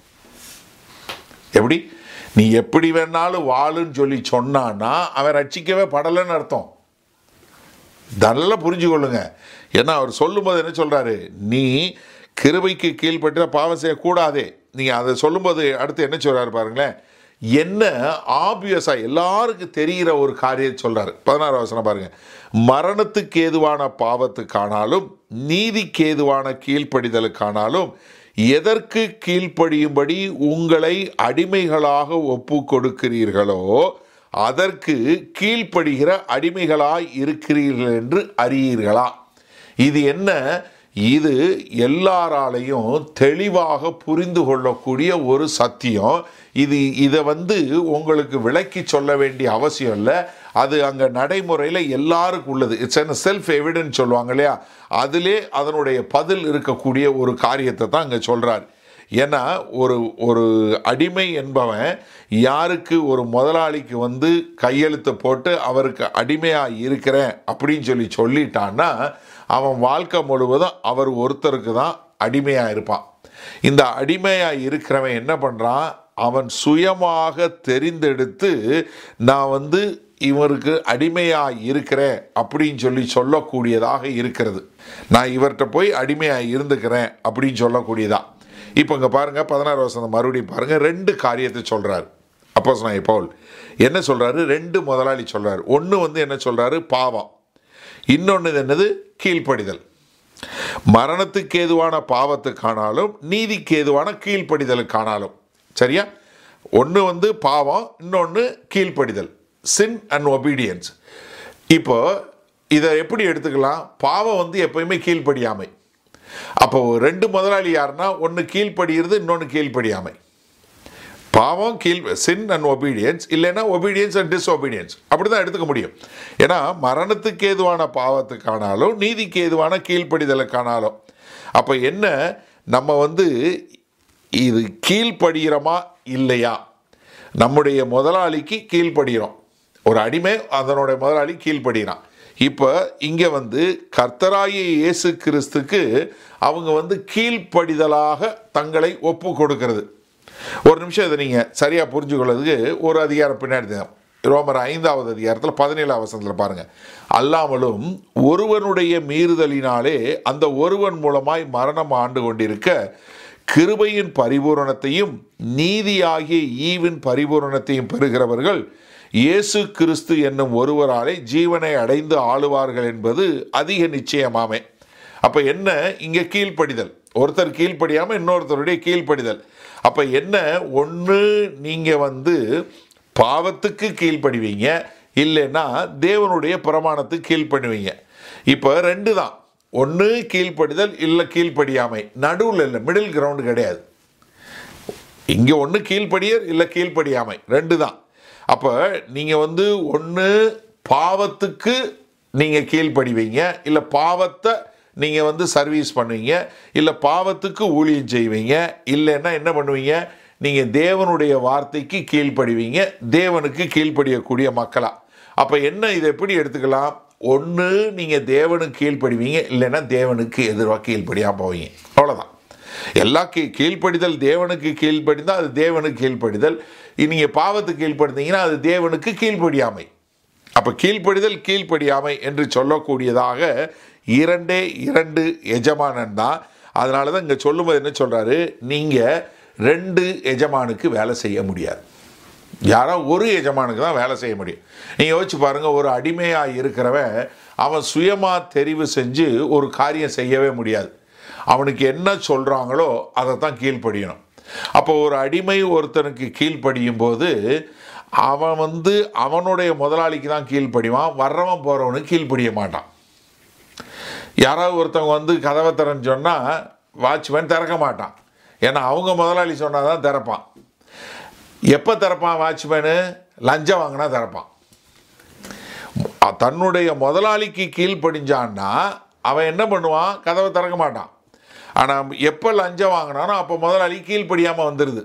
எப்படி? நீ எப்படி வேணாலும் வாழுன்னு சொல்லி சொன்னான்னா அவன் ரட்சிக்கவே படலைன்னு அர்த்தம். நல்லா புரிஞ்சு கொள்ளுங்க ஏன்னா அவர் சொல்லும்போது என்ன சொல்கிறாரு நீ கிருபைக்கு கீழ்பட்ட பாவம் செய்யக்கூடாதே. நீங்கள் அதை சொல்லும்போது அடுத்து என்ன சொல்கிறாரு பாருங்களேன்? என்ன ஆப்வியஸாக எல்லாருக்கும் தெரிகிற ஒரு காரியத்தை சொல்கிறார் பதினாறு வசனம் பாருங்கள் மரணத்துக்கு ஏதுவான பாவத்துக்கானாலும் நீதிக்கு ஏதுவான கீழ்ப்படிதலுக்கானாலும் எதற்கு கீழ்ப்படியும்படி உங்களை அடிமைகளாக ஒப்பு கொடுக்கிறீர்களோ அதற்கு கீழ்ப்படுகிற அடிமைகளாய் இருக்கிறீர்கள் என்று அறியீர்களா? இது என்ன? இது எல்லாராலையும் தெளிவாக புரிந்து கொள்ளக்கூடிய ஒரு சத்தியம். இது இதை வந்து உங்களுக்கு விளக்கி சொல்ல வேண்டிய அவசியம் இல்லை. அது அங்கே நடைமுறையில் எல்லாருக்கும் உள்ளது. இட்ஸ் என்ன செல்ஃப் எவிடன்ஸ் சொல்லுவாங்க இல்லையா? அதிலே அதனுடைய பதில் இருக்கக்கூடிய ஒரு காரியத்தை தான் அங்கே சொல்கிறார் ஏன்னா ஒரு ஒரு அடிமை என்பவன் யாருக்கு ஒரு முதலாளிக்கு வந்து கையெழுத்து போட்டு அவருக்கு அடிமையாக இருக்கிறேன் அப்படின்னு சொல்லி சொல்லிட்டான்னா அவன் வாழ்க்கை முழுவதும் அவர் ஒருத்தருக்கு தான் அடிமையாக இருப்பான். இந்த அடிமையாக இருக்கிறவன் என்ன பண்ணுறான் அவன் சுயமாக தெரிந்தெடுத்து நான் வந்து இவருக்கு அடிமையாக இருக்கிறேன் அப்படின்னு சொல்லி சொல்லக்கூடியதாக இருக்கிறது. நான் இவர்கிட்ட போய் அடிமையாக இருந்துக்கிறேன் அப்படின்னு சொல்லக்கூடியதா. இப்போ இங்கே பாருங்கள் பதினாறு வருஷம் மறுபடியும் பாருங்கள் ரெண்டு காரியத்தை சொல்கிறார் அப்போ நான் பவுல். என்ன சொல்கிறாரு ரெண்டு முதலாளி சொல்கிறார் ஒன்று வந்து என்ன சொல்கிறாரு பாவம். இன்னொன்று என்னது? கீழ்ப்படிதல். மரணத்துக்கு ஏதுவான பாவத்துக்கானாலும் நீதிக்கு ஏதுவான கீழ்ப்படிதலுக்கானாலும் சரியா? ஒன்று வந்து பாவம் இன்னொன்று கீழ்ப்படிதல். சின் அண்ட் ஒபீடியன்ஸ் இப்போ இதை எப்படி எடுத்துக்கலாம்? பாவம் வந்து எப்பயுமே கீழ்ப்படியாமை. அப்போ ரெண்டு முதலாளி யாருன்னா ஒன்று கீழ்ப்படுகிறது இன்னொன்று கீழ்ப்படியாமை. பாவம் கீழ் சின் அண்ட் ஒபீடியன்ஸ் இல்லைன்னா ஒபீடியன்ஸ் அண்ட் டிஸ்ஒபீடியன்ஸ் அப்படி தான் எடுத்துக்க முடியும். ஏன்னா மரணத்துக்கு ஏதுவான பாவத்துக்கானாலும் நீதிக்கு ஏதுவான கீழ்ப்படிதலுக்கானாலும் அப்போ என்ன? நம்ம வந்து இது கீழ்ப்படுகிறோமா இல்லையா? நம்முடைய முதலாளிக்கு கீழ்ப்படுகிறோம் ஒரு அடிமை அதனுடைய முதலாளி கீழ்ப்படுகிறான் இப்போ இங்கே வந்து கர்த்தராய இயேசு கிறிஸ்துக்கு அவங்க வந்து கீழ்ப்படிதலாக தங்களை ஒப்பு கொடுக்கிறது. ஒரு நிமிஷம் இதை நீங்கள் சரியாக புரிஞ்சுக்கொள்றதுக்கு ஒரு அதிகாரம் பின்னாடி ரோமர் ஐந்தாவது அதிகாரத்தில் பதினேழாம் வசனத்தில் பாருங்கள் அல்லாமலும் ஒருவனுடைய மீறுதலினாலே அந்த ஒருவன் மூலமாய் மரணம் ஆண்டு கொண்டிருக்க கிருபையின் பரிபூரணத்தையும் நீதியாகிய ஈவின் பரிபூரணத்தையும் பெறுகிறவர்கள் இயேசு கிறிஸ்து என்னும் ஒருவராலே ஜீவனை அடைந்து ஆளுவார்கள் என்பது அதிக நிச்சயமாமே. அப்போ என்ன இங்கே கீழ்ப்படிதல்? ஒருத்தர் கீழ்ப்படியாமல் இன்னொருத்தருடைய கீழ்ப்படிதல். அப்போ என்ன? ஒன்று நீங்கள் வந்து பாவத்துக்கு கீழ்ப்படுவீங்க. இல்லைன்னா தேவனுடைய பிரமாணத்துக்கு கீழ்ப்படுவீங்க. இப்போ ரெண்டு தான். ஒன்று கீழ்ப்படிதல் இல்லை கீழ்ப்படியாமை. நடுவில் இல்லை மிடில் கிரவுண்டு கிடையாது. இங்கே ஒன்று கீழ்ப்படியர் இல்லை கீழ்ப்படியாமை. ரெண்டு தான். அப்போ நீங்கள் வந்து ஒன்று பாவத்துக்கு நீங்கள் கீழ்ப்படிவீங்க இல்லை பாவத்தை நீங்கள் வந்து சர்வீஸ் பண்ணுவீங்க இல்லை பாவத்துக்கு ஊழியம் செய்வீங்க இல்லைன்னா என்ன பண்ணுவீங்க? நீங்கள் தேவனுடைய வார்த்தைக்கு கீழ்ப்படிவீங்க தேவனுக்கு கீழ்ப்படியக்கூடிய மக்களாக அப்போ என்ன இதை எப்படி எடுத்துக்கலாம்? ஒன்று நீங்கள் தேவனுக்கு கீழ்ப்படுவீங்க இல்லைன்னா தேவனுக்கு எதிராக கீழ்ப்படியாக போவீங்க. அவ்வளோதான் எல்லா கீ கீழ்ப்படிதல் தேவனுக்கு கீழ்ப்படிந்தால் அது தேவனுக்கு கீழ்ப்படிதல். நீங்கள் பாவத்துக்கு கீழ்ப்படுத்தீங்கன்னா அது தேவனுக்கு கீழ்ப்படியாமை. அப்போ கீழ்ப்படிதல் கீழ்ப்படியாமை என்று சொல்லக்கூடியதாக இரண்டே இரண்டு எஜமானன் தான். அதனால தான் இங்கே சொல்லும்போது என்ன சொல்கிறாரு நீங்கள் ரெண்டு எஜமானுக்கு வேலை செய்ய முடியாது. யாரோ ஒரு எஜமானுக்கு தான் வேலை செய்ய முடியும். நீங்கள் யோசிச்சு பாருங்கள் ஒரு அடிமையாக இருக்கிறவன் அவன் சுயமாக தெரிவு செஞ்சு ஒரு காரியம் செய்யவே முடியாது. அவனுக்கு என்ன சொல்கிறாங்களோ அதை தான் கீழ்ப்படியணும். அப்போ ஒரு அடிமை ஒருத்தனுக்கு கீழ்ப்படியும் போது அவன் வந்து அவனுடைய முதலாளிக்கு தான் கீழ்ப்படிவான் வர்றவன் போகிறவனுக்கு கீழ்ப்படிய மாட்டான். யாராவது ஒருத்தவங்க வந்து கதவை திறன்னு சொன்னால் வாட்ச்மேன் திறக்க மாட்டான். ஏன்னா அவங்க முதலாளி சொன்னால் தான் திறப்பான். எப்போ திறப்பான் வாட்ச்மேனு? லஞ்சம் வாங்கினா திறப்பான். தன்னுடைய முதலாளிக்கு கீழ்ப்படிஞ்சான்னா அவன் என்ன பண்ணுவான்? கதவை திறக்க மாட்டான். ஆனால் எப்போ லஞ்சம் வாங்கினானோ அப்போ முதலாளி கீழ்ப்படியாமல் வந்துடுது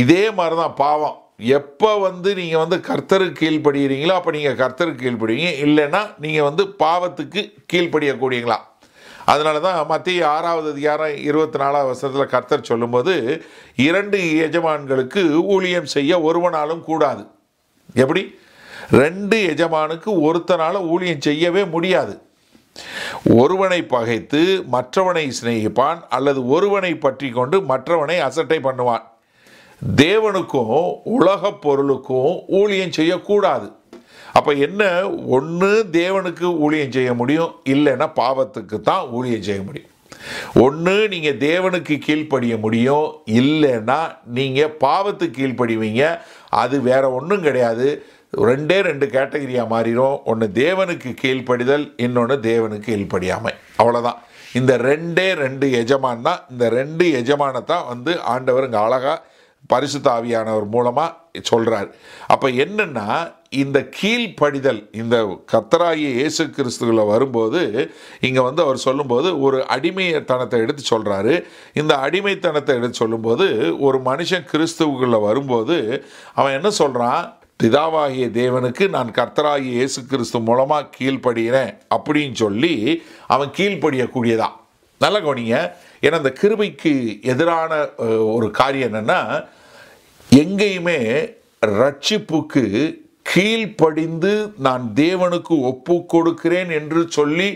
இதே மாதிரி தான் பாவம். எப்போ வந்து நீங்கள் வந்து கர்த்தருக்கு கீழ்ப்படுகிறீங்களோ அப்போ நீங்கள் கர்த்தருக்கு கீழ்ப்படுவீங்க. இல்லைன்னா நீங்கள் வந்து பாவத்துக்கு கீழ்ப்படியக்கூடியங்களா? அதனால தான் மத்திய ஆறாவது அதிகாரம் இருபத்தி நாலாவது வருஷத்தில் கர்த்தர் சொல்லும்போது இரண்டு எஜமான்களுக்கு ஊழியம் செய்ய ஒருவனாலும் கூடாது. எப்படி? ரெண்டு எஜமானுக்கு ஒருத்தனால ஊழியம் செய்யவே முடியாது. ஒருவனை பகைத்து மற்றவனை சிநேகிப்பான் அல்லது ஒருவனை பற்றி கொண்டு மற்றவனை அசட்டை பண்ணுவான். தேவனுக்கும் உலகப் பொருளுக்கும் ஊழியம் செய்யக்கூடாது. அப்போ என்ன? ஒன்று தேவனுக்கு ஊழியம் செய்ய முடியும். இல்லைன்னா பாவத்துக்கு தான் ஊழியம் செய்ய முடியும். ஒன்று நீங்கள் தேவனுக்கு கீழ்ப்படிய முடியும். இல்லைன்னா நீங்கள் பாவத்துக்கு கீழ்ப்படிவீங்க. அது வேற ஒன்றும் கிடையாது. ரெண்டே ரெண்டு கேட்டகரியாக மாறிடும் ஒன்று தேவனுக்கு கீழ்ப்படிதல் இன்னொன்று தேவனுக்கு கீழ்ப்படியாமை. அவ்வளோதான் இந்த ரெண்டே ரெண்டு எஜமான் தான். இந்த ரெண்டு எஜமானை தான் வந்து ஆண்டவர் இங்கே அழகாக பரிசுத்த ஆவியானவர் மூலமாக சொல்கிறார் அப்போ என்னென்னா இந்த கீழ்ப்படிதல் இந்த கத்தராகிய இயேசு கிறிஸ்துவில் வரும்போது இங்கே வந்து அவர் சொல்லும்போது ஒரு அடிமைத்தனத்தை எடுத்து சொல்கிறாரு இந்த அடிமைத்தனத்தை எடுத்து சொல்லும்போது ஒரு மனுஷன் கிறிஸ்துவுக்குள்ளே வரும்போது அவன் என்ன சொல்கிறான் பிதாவாகிய தேவனுக்கு நான் கர்த்தராகிய இயேசு கிறிஸ்து மூலமாக கீழ்ப்படிகிறேன் அப்படின்னு சொல்லி அவன் கீழ்ப்படியக்கூடியதான் நல்ல கவனிங்க. ஏன்னா அந்த கிருபைக்கு எதிரான ஒரு காரியம் என்னென்னா எங்கேயுமே ரட்சிப்புக்கு கீழ்ப்படிந்து நான் தேவனுக்கு ஒப்பு கொடுக்கிறேன் என்று சொல்லி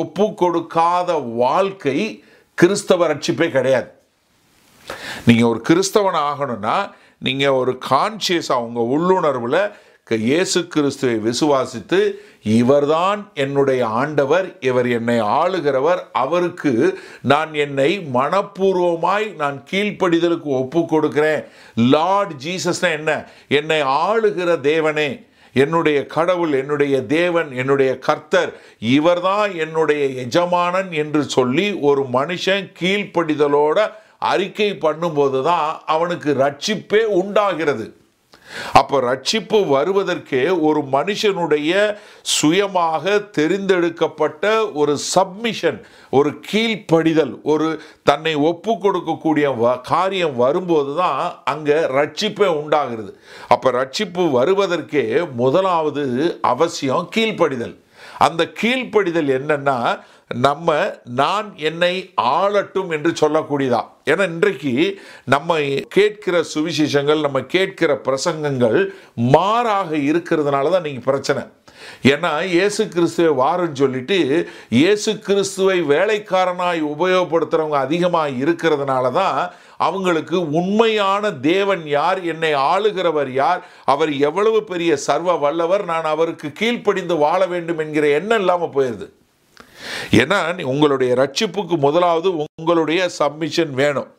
ஒப்பு கொடுக்காத வாழ்க்கை கிறிஸ்தவ ரட்சிப்பே கிடையாது. நீங்கள் ஒரு கிறிஸ்தவன் ஆகணும்னா நீங்கள் ஒரு கான்சியஸாக உங்கள் உள்ளுணர்வில் க- இயேசு கிறிஸ்துவை விசுவாசித்து இவர்தான் என்னுடைய ஆண்டவர் இவர் என்னை ஆளுகிறவர் அவருக்கு நான் என்னை மனப்பூர்வமாய் நான் கீழ்ப்படிதலுக்கு ஒப்பு கொடுக்கிறேன் லார்ட் ஜீசஸ்னா என்ன? என்னை ஆளுகிற தேவனே என்னுடைய கடவுள் என்னுடைய தேவன் என்னுடைய கர்த்தர் இவர்தான் என்னுடைய எஜமானன் என்று சொல்லி ஒரு மனுஷன் கீழ்ப்படிதலோட அறிக்கை பண்ணும்போது தான் அவனுக்கு ரட்சிப்பே உண்டாகிறது. அப்போ ரட்சிப்பு வருவதற்கே ஒரு மனுஷனுடைய சுயமாக தெரிந்தெடுக்கப்பட்ட ஒரு சப்மிஷன் ஒரு கீழ்ப்படிதல் ஒரு தன்னை ஒப்பு கொடுக்கக்கூடிய வ- காரியம் வரும்போது தான் அங்கே ரட்சிப்பே உண்டாகிறது. அப்போ ரட்சிப்பு வருவதற்கே முதலாவது அவசியம் கீழ்ப்படிதல். அந்த கீழ்ப்படிதல் என்னன்னா நம்ம நான் என்னை ஆளட்டும் என்று சொல்லக்கூடியதா. ஏன்னா இன்றைக்கு நம்ம கேட்கிற சுவிசேஷங்கள் நம்ம கேட்கிற பிரசங்கங்கள் மாறாக இருக்கிறதுனால தான் நீங்கள் பிரச்சனை. ஏன்னா இயேசு கிறிஸ்துவை வாருன்னு சொல்லிட்டு இயேசு கிறிஸ்துவை வேலைக்காரனாய் உபயோகப்படுத்துகிறவங்க அதிகமாக இருக்கிறதுனால தான் அவங்களுக்கு உண்மையான தேவன் யார்? என்னை ஆளுகிறவர் யார்? அவர் எவ்வளவு பெரிய சர்வ வல்லவர்? நான் அவருக்கு கீழ்ப்படிந்து வாழ வேண்டும் என்கிற எண்ணம் இல்லாமல் போயிடுது ஏன்னா நீ- உங்களுடைய ரட்சிப்புக்கு முதலாவது உங்களுடைய சப்மிஷன் வேணும்.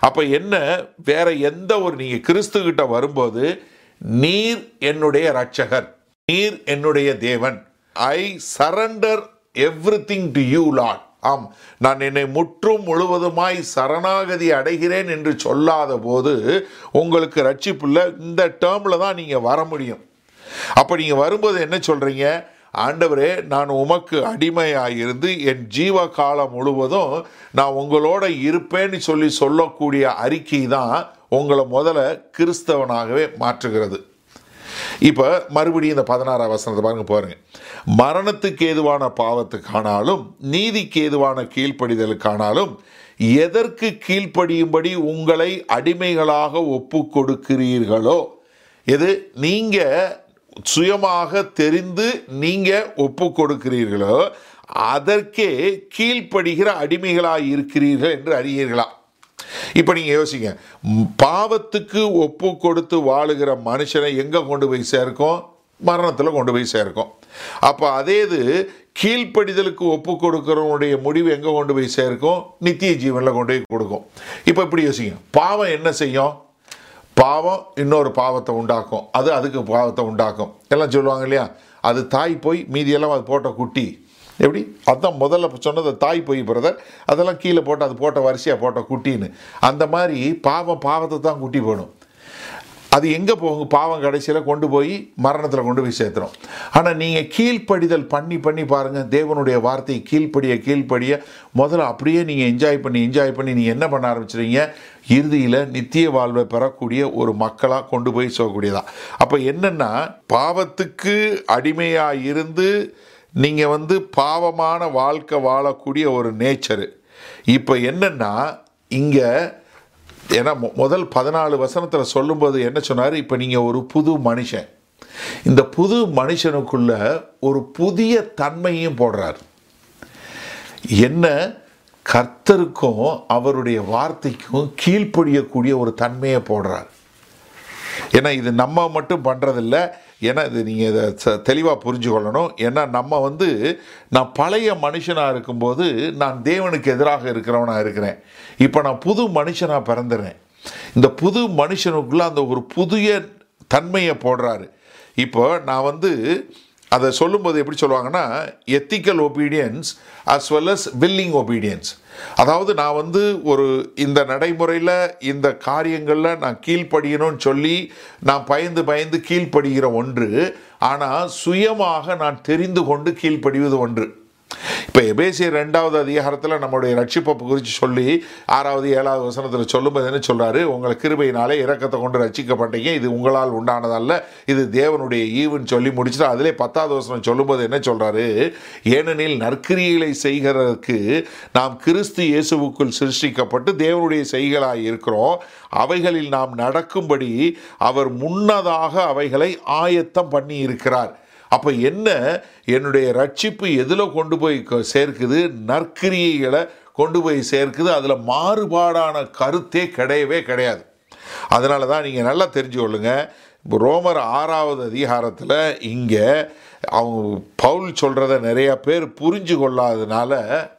அப்போ என்ன? வேற எந்த ஒரு நீங்கள் கிறிஸ்து கிட்ட வரும்போது நீர் என்னுடைய ரட்சகர் நீர் என்னுடைய தேவன். I surrender everything to you Lord ஆம் நான் என்னை முற்றும் முழுவதுமாய் சரணாகதி அடைகிறேன் என்று சொல்லாத போது உங்களுக்கு ரட்சிப்புள்ள இந்த டேர்மில் தான் நீங்கள் வர முடியும். அப்போ நீங்கள் வரும்போது என்ன சொல்கிறீங்க ஆண்டவரே நான் உமக்கு அடிமையாயிருந்து என் ஜீவ காலம் முழுவதும் நான் உங்களோட இருப்பேன்னு சொல்லி சொல்லக்கூடிய அறிக்கை தான் உங்களை முதல்ல கிறிஸ்தவனாகவே மாற்றுகிறது. இப்போ மறுபடியும் இந்த பதினாறாம் வசனத்தை பாருங்க பாருங்க. மரணத்துக்கு ஏதுவான பாவத்துக்கானாலும் நீதிக்கு ஏதுவான கீழ்ப்படிதலுக்கானாலும் எதற்கு கீழ்ப்படியும்படி உங்களை அடிமைகளாக ஒப்பு கொடுக்கிறீர்களோ? எது? நீங்கள் சுயமாக தெரிந்து நீங்கள் ஒப்பு கொடுக்கிறீர்களோ அதற்கே கீழ்ப்படுகிற அடிமைகளாக இருக்கிறீர்கள் என்று அறியீர்களா? இப்போ நீங்கள் யோசிங்க பாவத்துக்கு ஒப்பு கொடுத்து வாழுகிற மனுஷனை எங்கே கொண்டு போய் சேர்க்கும்? மரணத்தில் கொண்டு போய் சேர்க்கும். அப்போ அதே இது கீழ்ப்படிதலுக்கு ஒப்பு கொடுக்குறவனுடைய முடிவு எங்கே கொண்டு போய் சேர்க்கும்? நித்திய ஜீவனில் கொண்டு போய் கொடுக்கும். இப்போ இப்படி யோசிங்க பாவம் என்ன செய்யும்? பாவம் இன்னொரு பாவத்தை உண்டாக்கும். அது அதுக்கு பாவத்தை உண்டாக்கும். எல்லாம் சொல்லுவாங்க இல்லையா? அது தாய் போய் மீதியெல்லாம் அது போட்ட குட்டி. எப்படி? அதான் முதல்ல சொன்னது தாய் போய் பிரதர் அதெல்லாம் கீழே போட்டு அது போட்ட வரிசையாக போட்ட குட்டின்னு. அந்த மாதிரி பாவம் பாவத்தை தான் குட்டி போடும். அது எங்கே போகும்? பாவம் கடைசியில் கொண்டு போய் மரணத்தில் கொண்டு போய் சேர்த்துரும். ஆனால் நீங்கள் கீழ்ப்படிதல் பண்ணி பண்ணி பாருங்கள் தேவனுடைய வார்த்தையை கீழ்ப்படிய கீழ்ப்படிய முதல்ல அப்படியே நீங்கள் என்ஜாய் பண்ணி என்ஜாய் பண்ணி நீங்கள் என்ன பண்ண ஆரம்பிச்சிடுறீங்க இறுதியில் நித்திய வாழ்வை பெறக்கூடிய ஒரு மக்களாக கொண்டு போய் சொல்லக்கூடியதா அப்போ என்னென்னா பாவத்துக்கு அடிமையாக இருந்து நீங்கள் வந்து பாவமான வாழ்க்கை வாழக்கூடிய ஒரு நேச்சரு இப்போ என்னென்னா இங்கே ஏன்னா முதல் பதினாலு வசனத்தில் சொல்லும்போது என்ன சொன்னார்? இப்போ நீங்கள் ஒரு புது மனுஷன். இந்த புது மனுஷனுக்குள்ள ஒரு புதிய தன்மையும் போடுறார். என்ன? கர்த்தருக்கும் அவருடைய வார்த்தைக்கும் கீழ்ப்படியக்கூடிய ஒரு தன்மையை போடுறார். ஏன்னா இது நம்ம மட்டும் பண்ணுறதில்ல ஏன்னா இது நீங்கள் இதை தெளிவாக புரிஞ்சு கொள்ளணும் ஏன்னா நம்ம வந்து நான் பழைய மனுஷனாக இருக்கும்போது நான் தேவனுக்கு எதிராக இருக்கிறவனாக இருக்கிறேன். இப்போ நான் புது மனுஷனாக பிறந்துடுறேன் இந்த புது மனுஷனுக்குள்ளே அந்த ஒரு புதிய தன்மையை போடுறாரு. இப்போ நான் வந்து அதை சொல்லும்போது எப்படி சொல்லுவாங்கன்னா ethical obedience as well as willing obedience அதாவது நான் வந்து ஒரு இந்த நடைமுறையில் இந்த காரியங்களில் நான் கீழ்ப்படியணும்னு சொல்லி நான் பயந்து பயந்து கீழ்ப்படுகிற ஒன்று ஆனால் சுயமாக நான் தெரிந்து கொண்டு கீழ்ப்படிவது ஒன்று. இப்போ எபேசிய ரெண்டாவது அதிகாரத்தில் நம்முடைய ரட்சிப்பப்பு குறித்து சொல்லி ஆறாவது ஏழாவது வசனத்தில் சொல்லும்போது என்ன சொல்கிறாரு உங்களை கிருபையினாலே இறக்கத்தை கொண்டு ரட்சிக்கப்பட்டீங்க. இது உங்களால் உண்டானதல்ல. இது தேவனுடைய ஈவுன்னு சொல்லி முடிச்சுட்டு அதிலே பத்தாவது வசனம் சொல்லும்போது என்ன சொல்கிறாரு ஏனெனில் நற்கிரியலை செய்கிறதற்கு நாம் கிறிஸ்து இயேசுவுக்குள் சிருஷ்டிக்கப்பட்டு தேவனுடைய செய்களாக இருக்கிறோம். அவைகளில் நாம் நடக்கும்படி அவர் முன்னதாக அவைகளை ஆயத்தம் பண்ணி இருக்கிறார் அப்போ என்ன என்னுடைய ரட்சிப்பு எதில் கொண்டு போய் க- சேர்க்குது? நற்கிரியைகளை கொண்டு போய் சேர்க்குது. அதில் மாறுபாடான கருத்தே கிடையவே கிடையாது. அதனால தான் நீங்கள் நல்லா தெரிஞ்சு கொள்ளுங்க. இப்போ ரோமர் ஆறாவது அதிகாரத்தில் இங்கே அவங்க பவுல் சொல்கிறத நிறையா பேர் புரிஞ்சு கொள்ளாததுனால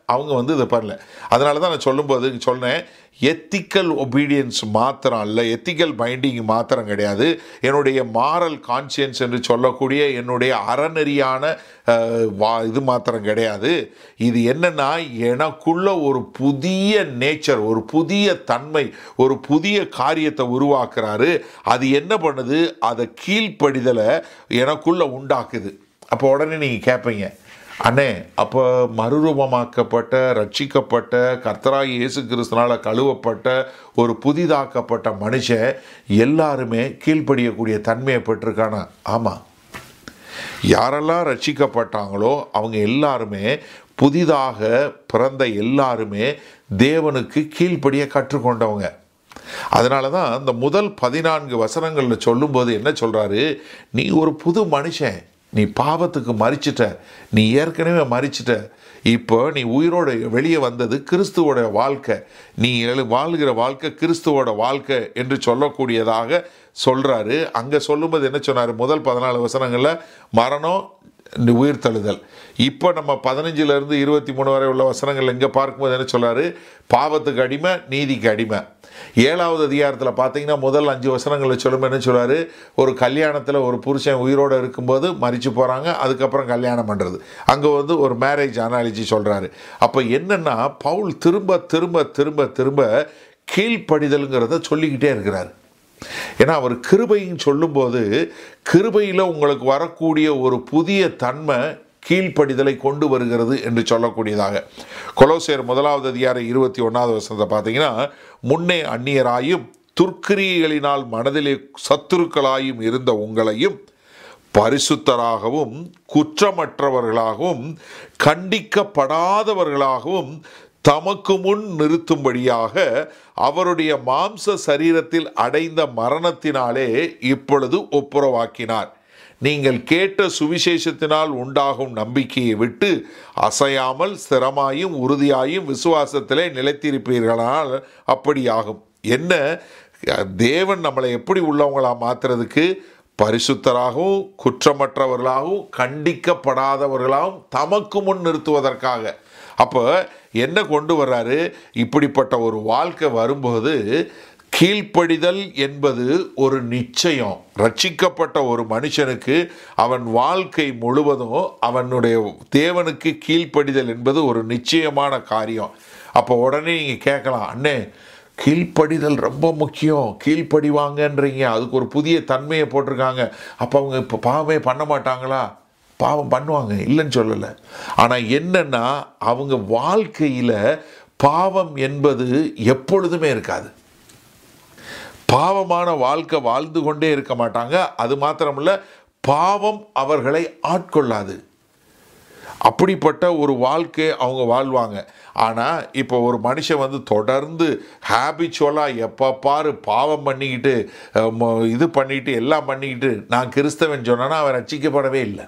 அவங்க வந்து இதை பண்ணல. அதனால தான் நான் சொல்லும்போது சொன்னேன் எத்திக்கல் ஒபீடியன்ஸ் மாத்திரம் அல்ல. எத்திக்கல் பைண்டிங் மாத்திரம் கிடையாது. என்னுடைய மாரல் கான்சியன்ஸ் என்று சொல்லக்கூடிய என்னுடைய அறநெறியான வா இது மாத்திரம் கிடையாது. இது என்னென்னா எனக்குள்ள ஒரு புதிய நேச்சர் ஒரு புதிய தன்மை ஒரு புதிய காரியத்தை உருவாக்குறாரு. அது என்ன பண்ணுது? அதை கீழ்ப்படிதலை எனக்குள்ளே உண்டாக்குது. அப்போ உடனே நீங்கள் கேட்பீங்க அண்ணே அப்போ மறுரூபமாக்கப்பட்ட ரட்சிக்கப்பட்ட கர்த்தராய் இயேசு கிறிஸ்தனால் கழுவப்பட்ட ஒரு புதிதாக்கப்பட்ட மனுஷன் எல்லாருமே கீழ்ப்படியக்கூடிய தன்மையை பெற்றிருக்கானா? ஆமாம் யாரெல்லாம் ரட்சிக்கப்பட்டாங்களோ அவங்க எல்லாருமே புதிதாக பிறந்த எல்லாருமே தேவனுக்கு கீழ்ப்படிய கற்றுக்கொண்டவங்க. அதனால தான் இந்த முதல் பதினான்கு வசனங்களில் சொல்லும்போது என்ன சொல்கிறாரு நீ ஒரு புது மனுஷன். நீ பாவத்துக்கு மறிச்சிட்ட. நீ ஏற்கனவே மறிச்சிட்ட. இப்போ நீ உயிரோட வெளியே வந்தது கிறிஸ்துவோட வாழ்க்கை. நீ எழு வாழ்கிற வாழ்க்கை கிறிஸ்துவோட வாழ்க்கை என்று சொல்லக்கூடியதாக சொல்கிறாரு அங்கே சொல்லும்போது என்ன சொன்னார்? முதல் பதினாலு வசனங்களில் மரணம் உயிர் தழுதல் இப்போ நம்ம பதினஞ்சிலேருந்து இருபத்தி மூணு வரை உள்ள வசனங்கள் இங்கே பார்க்கும்போது என்ன சொல்கிறாரு பாவத்துக்கு அடிமை நீதிக்கு அடிமை. ஏழாவது அதிகாரத்தில் பார்த்தீங்கன்னா முதல் அஞ்சு வசனங்களில் சொல்லும்போது என்ன சொல்கிறார் ஒரு கல்யாணத்தில் ஒரு புருஷன் உயிரோடு இருக்கும்போது மறித்து போகிறாங்க அதுக்கப்புறம் கல்யாணம் பண்ணுறது அங்கே வந்து ஒரு மேரேஜ் அனாலஜி சொல்கிறாரு அப்போ என்னென்னா பவுல் திரும்ப திரும்ப திரும்ப திரும்ப கீழ்ப்படிதலுங்கிறத சொல்லிக்கிட்டே இருக்கிறார். ஏன்னா அவர் கிருபைன்னு சொல்லும்போது கிருபையில் உங்களுக்கு வரக்கூடிய ஒரு புதிய தன்மை கீழ்ப்படிதலை கொண்டு வருகிறது என்று சொல்லக்கூடியதாக. கொலோசியர் முதலாவது அதிகார இருபத்தி ஒன்றாவது வருஷத்தை பார்த்தீங்கன்னா முன்னே அந்நியராயும் துர்க்கிரியைகளினால் மனதிலே சத்துருக்களாயும் இருந்த உங்களையும் பரிசுத்தராகவும் குற்றமற்றவர்களாகவும் கண்டிக்கப்படாதவர்களாகவும் தமக்கு முன் நிறுத்தும்படியாக அவருடைய மாம்ச சரீரத்தில் அடைந்த மரணத்தினாலே இப்பொழுது ஒப்புரவாக்கினார். நீங்கள் கேட்ட சுவிசேஷத்தினால் உண்டாகும் நம்பிக்கையை விட்டு அசையாமல் ஸ்திரமாயும் உறுதியாயும் விசுவாசத்திலே நிலைத்திருப்பீர்களால் அப்படியாகும். என்ன? தேவன் நம்மளை எப்படி உள்ளவங்களாக மாத்துறதுக்கு? பரிசுத்தராகவும் குற்றமற்றவர்களாகவும் கண்டிக்கப்படாதவர்களாகவும் தமக்கு முன் நிறுத்துவதற்காக. அப்போ என்ன கொண்டு வர்றாரு? இப்படிப்பட்ட ஒரு வாழ்க்கை வரும்போது கீழ்ப்படிதல் என்பது ஒரு நிச்சயம். ரட்சிக்கப்பட்ட ஒரு மனுஷனுக்கு அவன் வாழ்க்கை முழுவதும் அவனுடைய தேவனுக்கு கீழ்ப்படிதல் என்பது ஒரு நிச்சயமான காரியம். அப்போ உடனே நீங்கள் கேட்கலாம் அண்ணே கீழ்ப்படிதல் ரொம்ப முக்கியம். கீழ்ப்படிவாங்கன்றீங்க. அதுக்கு ஒரு புதிய தன்மையை போட்டிருக்காங்க. அப்போ அவங்க இப்போ பாவமே பண்ண மாட்டாங்களா? பாவம் பண்ணுவாங்க. இல்லைன்னு சொல்லலை. ஆனால் என்னென்னா அவங்க வாழ்க்கையில் பாவம் என்பது எப்பொழுதுமே இருக்காது. பாவமான வாழ்க்கை வாழ்ந்து கொண்டே இருக்க மாட்டாங்க. அது மாத்திரமல்ல பாவம் அவர்களை ஆட்கொள்ளாது. அப்படிப்பட்ட ஒரு வாழ்க்கை அவங்க வாழ்வாங்க. ஆனால் இப்போ ஒரு மனுஷன் வந்து தொடர்ந்து ஹேபிச்சுவலாக எப்போ பாரு பாவம் பண்ணிக்கிட்டு இது பண்ணிக்கிட்டு எல்லாம் பண்ணிக்கிட்டு நான் கிறிஸ்தவன் சொன்னேன்னா அவன் ரசிக்கப்படவே இல்லை.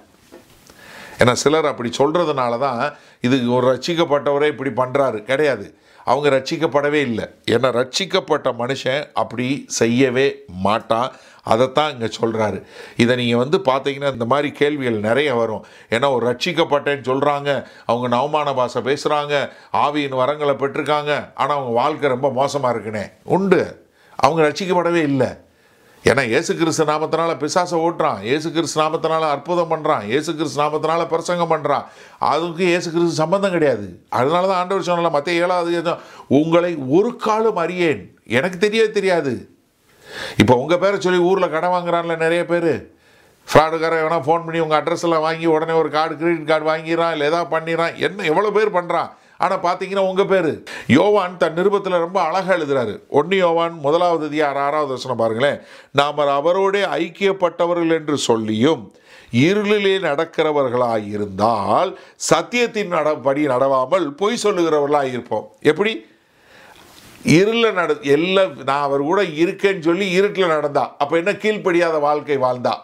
ஏன்னா சிலர் அப்படி சொல்கிறதுனால தான் இது ஒரு ரசிக்கப்பட்டவரே இப்படி பண்ணுறாரு கிடையாது. அவங்க ரட்சிக்கப்படவே இல்லை. ஏன்னா ரட்சிக்கப்பட்ட மனுஷன் அப்படி செய்யவே மாட்டான். அதைத்தான் இங்கே சொல்கிறாரு இதை நீங்கள் வந்து பார்த்தீங்கன்னா இந்த மாதிரி கேள்விகள் நிறைய வரும். ஏன்னா ஒரு ரட்சிக்கப்பட்டேன்னு சொல்கிறாங்க அவங்க நவமான பாஷை பேசுகிறாங்க ஆவியின் வரங்களை பெற்றிருக்காங்க. ஆனால் அவங்க வாழ்க்கை ரொம்ப மோசமாக இருக்குனே. உண்டு. அவங்க ரட்சிக்கப்படவே இல்லை. ஏன்னா இயேசு கிறிஸ்து நாமத்தினால பிசாசை ஓட்டுறான். இயேசு கிறிஸ்து நாமத்தினால அற்புதம் பண்ணுறான் ஏசு கிறிஸ்து நாமத்தினால பிரசங்கம் பண்ணுறான் அதுக்கு இயேசு கிறிஸ்து சம்பந்தம் கிடையாது. அதனால தான் ஆண்டவர் சொன்னல மற்ற ஏழாவது உங்களை ஒரு காலம் அறியேன். எனக்கு தெரியவே தெரியாது. இப்போ உங்கள் பேரை சொல்லி ஊரில் கடன் வாங்குறான்ல நிறைய பேர். ஃப்ராடுக்காரன் வேணால் ஃபோன் பண்ணி உங்கள் அட்ரஸ் எல்லாம் வாங்கி உடனே ஒரு கார்டு கிரெடிட் கார்டு வாங்கிடுறான் இல்லை எதாவது பண்ணிடுறான். என்ன எவ்வளோ பேர் பண்ணுறான் ஆனால் பார்த்தீங்கன்னா உங்கள் பேர். யோவான் தன் நிருபத்தில் ரொம்ப அழகாக எழுதுகிறாரு ஒன்று யோவான் முதலாவது அதிகார ஆறாவது வசனம் பாருங்களேன். நாம் அவரோடே ஐக்கியப்பட்டவர்கள் என்று சொல்லியும் இருளிலே நடக்கிறவர்களாக இருந்தால் சத்தியத்தின் நடபடி நடவாமல் பொய் சொல்லுகிறவர்களாக இருப்போம் எப்படி? இருளில் நட எல்லாம் நான் அவர் கூட இருக்கேன்னு சொல்லி இருட்டில் நடந்தா. அப்போ என்ன கீழ்ப்படியாத வாழ்க்கை வாழ்ந்தா?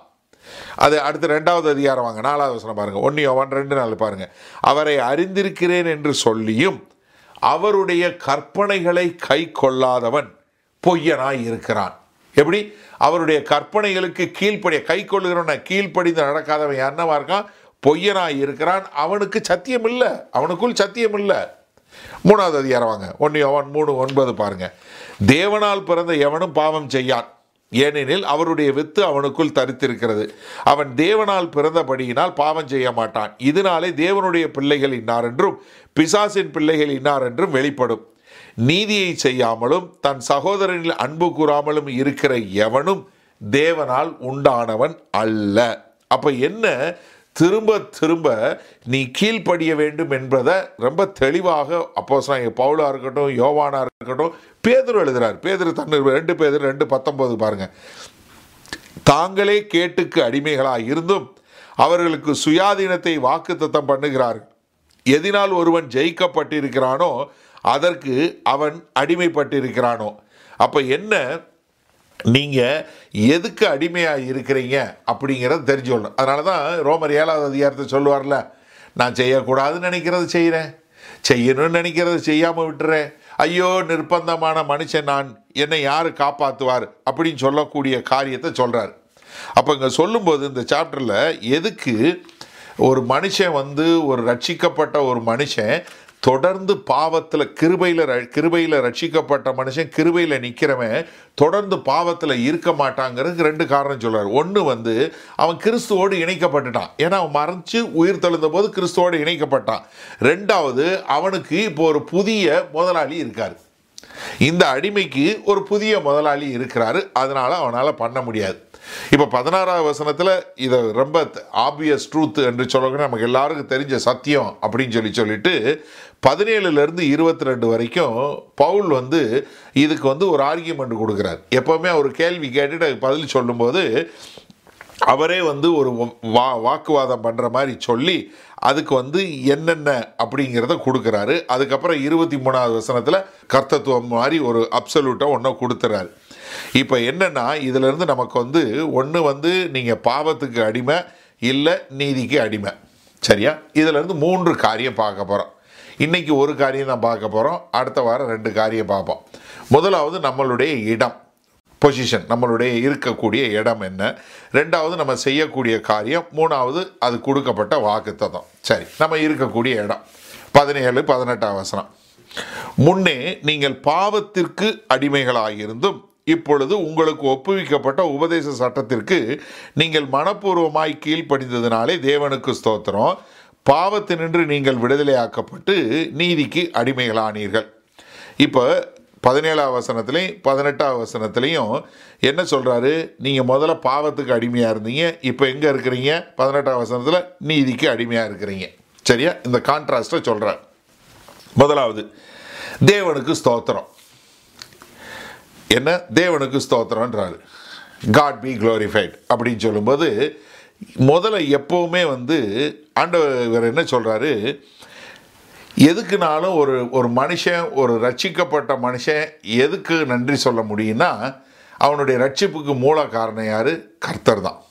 அது அடுத்து ரெண்டாவது அதிகாரம் வாங்க நாலாவது வசனம் பாருங்கள் ஒன்று ஒன் ரெண்டு நாள் பாருங்கள் அவரை அறிந்திருக்கிறேன் என்று சொல்லியும் அவருடைய கற்பனைகளை கை கொள்ளாதவன் பொய்யனாய் இருக்கிறான். எப்படி? அவருடைய கற்பனைகளுக்கு கீழ்ப்படிய கை கொள்ளுகிறவனை கீழ்ப்படிந்து நடக்காதவன் என்னவா இருக்கான் பொய்யனாய் இருக்கிறான். அவனுக்கு சத்தியம் இல்லை. அவனுக்குள் சத்தியம் இல்லை. மூணாவது அதிகாரம் வாங்க. ஒன்று அவன் மூணு ஒன்பது பாருங்க. தேவனால் பிறந்த எவனும் பாவம் செய்யான். ஏனெனில் அவருடைய வித்து அவனுக்குள் தரித்திருக்கிறது. அவன் தேவனால் பிறந்தபடியினால் பாவம் செய்ய மாட்டான். இதனாலே தேவனுடைய பிள்ளைகள் இன்னார் என்றும் பிசாசின் பிள்ளைகள் இன்னார் என்றும் வெளிப்படும். நீதியை செய்யாமலும் தன் சகோதரனில் அன்பு கூறாமலும் இருக்கிற எவனும் தேவனால் உண்டானவன் அல்ல. அப்போ என்ன? திரும்ப திரும்ப நீ கீழ்ப்படிய வேண்டும் என்பதை ரொம்ப தெளிவாக அப்போ பவுலாக இருக்கட்டும் யோவானாக இருக்கட்டும் பேதர் எழுதுகிறார் பேதர் தன்னு ரெண்டு பேதர் ரெண்டு பத்தொம்போது பாருங்கள் தாங்களே கேட்டுக்கு அடிமைகளாக இருந்தும் அவர்களுக்கு சுயாதீனத்தை வாக்குத்தத்தம் பண்ணுகிறார்கள். எதினால் ஒருவன் ஜெயிக்கப்பட்டிருக்கிறானோ அதற்கு அவன் அடிமைப்பட்டிருக்கிறானோ. அப்போ என்ன? நீங்கள் எதுக்கு அடிமையாக இருக்கிறீங்க அப்படிங்கிறத தெரிஞ்சுக்கணும். அதனால தான் ரோமர் ஏழாவது அதிகாரத்தை சொல்லுவார்ல நான் செய்யக்கூடாதுன்னு நினைக்கிறத செய்கிறேன் செய்யணும்னு நினைக்கிறத செய்யாமல் விட்டுறேன். ஐயோ நிர்பந்தமான மனுஷன் நான். என்னை யார் காப்பாற்றுவார் அப்படின்னு சொல்லக்கூடிய காரியத்தை சொல்கிறார் அப்போ இங்கே சொல்லும்போது இந்த சாப்டரில் எதுக்கு ஒரு மனுஷன் வந்து ஒரு ரட்சிக்கப்பட்ட ஒரு மனுஷன் தொடர்ந்து பாவத்தில் கிருபையில் கிருபையில் ரட்சிக்கப்பட்ட மனுஷன் கிருபையில் நிற்கிறவன் தொடர்ந்து பாவத்தில் இருக்க மாட்டாங்கிறதுக்கு ரெண்டு காரணம் சொல்கிறார் ஒன்று வந்து அவன் கிறிஸ்துவோடு இணைக்கப்பட்டுட்டான். ஏன்னா அவன் மறைஞ்சு உயிர் தெழுந்த போது கிறிஸ்துவோடு இணைக்கப்பட்டான். ரெண்டாவது அவனுக்கு இப்போ ஒரு புதிய முதலாளி இருக்கார். இந்த அடிமைக்கு ஒரு புதிய முதலாளி இருக்கிறாரு. அதனால் அவனால் பண்ண முடியாது. இப்போ பதினாறாவது வசனத்தில் இதை ரொம்ப ஆப்வியஸ் ட்ரூத் என்று சொல்லக்கூடிய நமக்கு எல்லாருக்கும் தெரிஞ்ச சத்தியம் அப்படின்னு சொல்லி சொல்லிட்டு பதினேழுலேருந்து இருபத்தி ரெண்டு வரைக்கும் பவுல் வந்து இதுக்கு வந்து ஒரு ஆர்கியூமெண்ட் கொடுக்குறார். எப்போவுமே அவர் கேள்வி கேட்டுட்டு அதுக்கு பதில் சொல்லும்போது அவரே வந்து ஒரு வா வாக்குவாதம் பண்ணுற மாதிரி சொல்லி அதுக்கு வந்து என்னென்ன அப்படிங்கிறத கொடுக்குறாரு. அதுக்கப்புறம் இருபத்தி மூணாவது வசனத்தில் கர்த்தத்துவம் மாதிரி ஒரு அப்சல்யூட்டாக ஒன்றை கொடுத்துறாரு. இப்போ என்னென்னா இதிலேருந்து நமக்கு வந்து ஒன்று வந்து நீங்கள் பாவத்துக்கு அடிமை இல்லை நீதிக்கு அடிமை. சரியா? இதிலேருந்து மூன்று காரியம் பார்க்க போகிறோம் இன்றைக்கி ஒரு காரியம் தான் பார்க்க போகிறோம் அடுத்த வாரம் ரெண்டு காரியம் பார்ப்போம். முதலாவது நம்மளுடைய இடம். பொசிஷன் நம்மளுடைய இருக்கக்கூடிய இடம் என்ன? ரெண்டாவது நம்ம செய்யக்கூடிய காரியம். மூணாவது அது கொடுக்கப்பட்ட வாக்குத்தத்தம். சரி நம்ம இருக்கக்கூடிய இடம். பதினேழு பதினெட்டாம் வசனம். முன்னே நீங்கள் பாவத்திற்கு அடிமைகளாயிருந்தும் இப்பொழுது உங்களுக்கு ஒப்புவிக்கப்பட்ட உபதேச சட்டத்திற்கு நீங்கள் மனப்பூர்வமாய் கீழ்ப்படிந்ததினாலே தேவனுக்கு ஸ்தோத்திரம். பாவத்தினின்று நீங்கள் விடுதலையாக்கப்பட்டு நீதிக்கு அடிமைகளானீர்கள். இப்போ பதினேழாம் வசனத்துலேயும் பதினெட்டாம் வசனத்துலேயும் என்ன சொல்கிறாரு நீங்கள் முதல்ல பாவத்துக்கு அடிமையாக இருந்தீங்க இப்போ எங்கே இருக்கிறீங்க? பதினெட்டாம் வசனத்தில் நீதிக்கு அடிமையாக இருக்கிறீங்க. சரியா? இந்த கான்ட்ராஸ்ட்டை சொல்கிறார் முதலாவது தேவனுக்கு ஸ்தோத்திரம். என்ன? தேவனுக்கு ஸ்தோத்திரன்றாரு காட் பி க்ளோரிஃபைட் அப்படின்னு சொல்லும்போது முதல்ல எப்போவுமே வந்து ஆண்டவர் என்ன சொல்கிறாரு எதுக்குனாலும் ஒரு ஒரு மனுஷன் ஒரு ரட்சிக்கப்பட்ட மனுஷன் எதுக்கு நன்றி சொல்ல முடியும்னா அவனுடைய ரட்சிப்புக்கு மூல காரணம் யார்? கர்த்தர் தான்.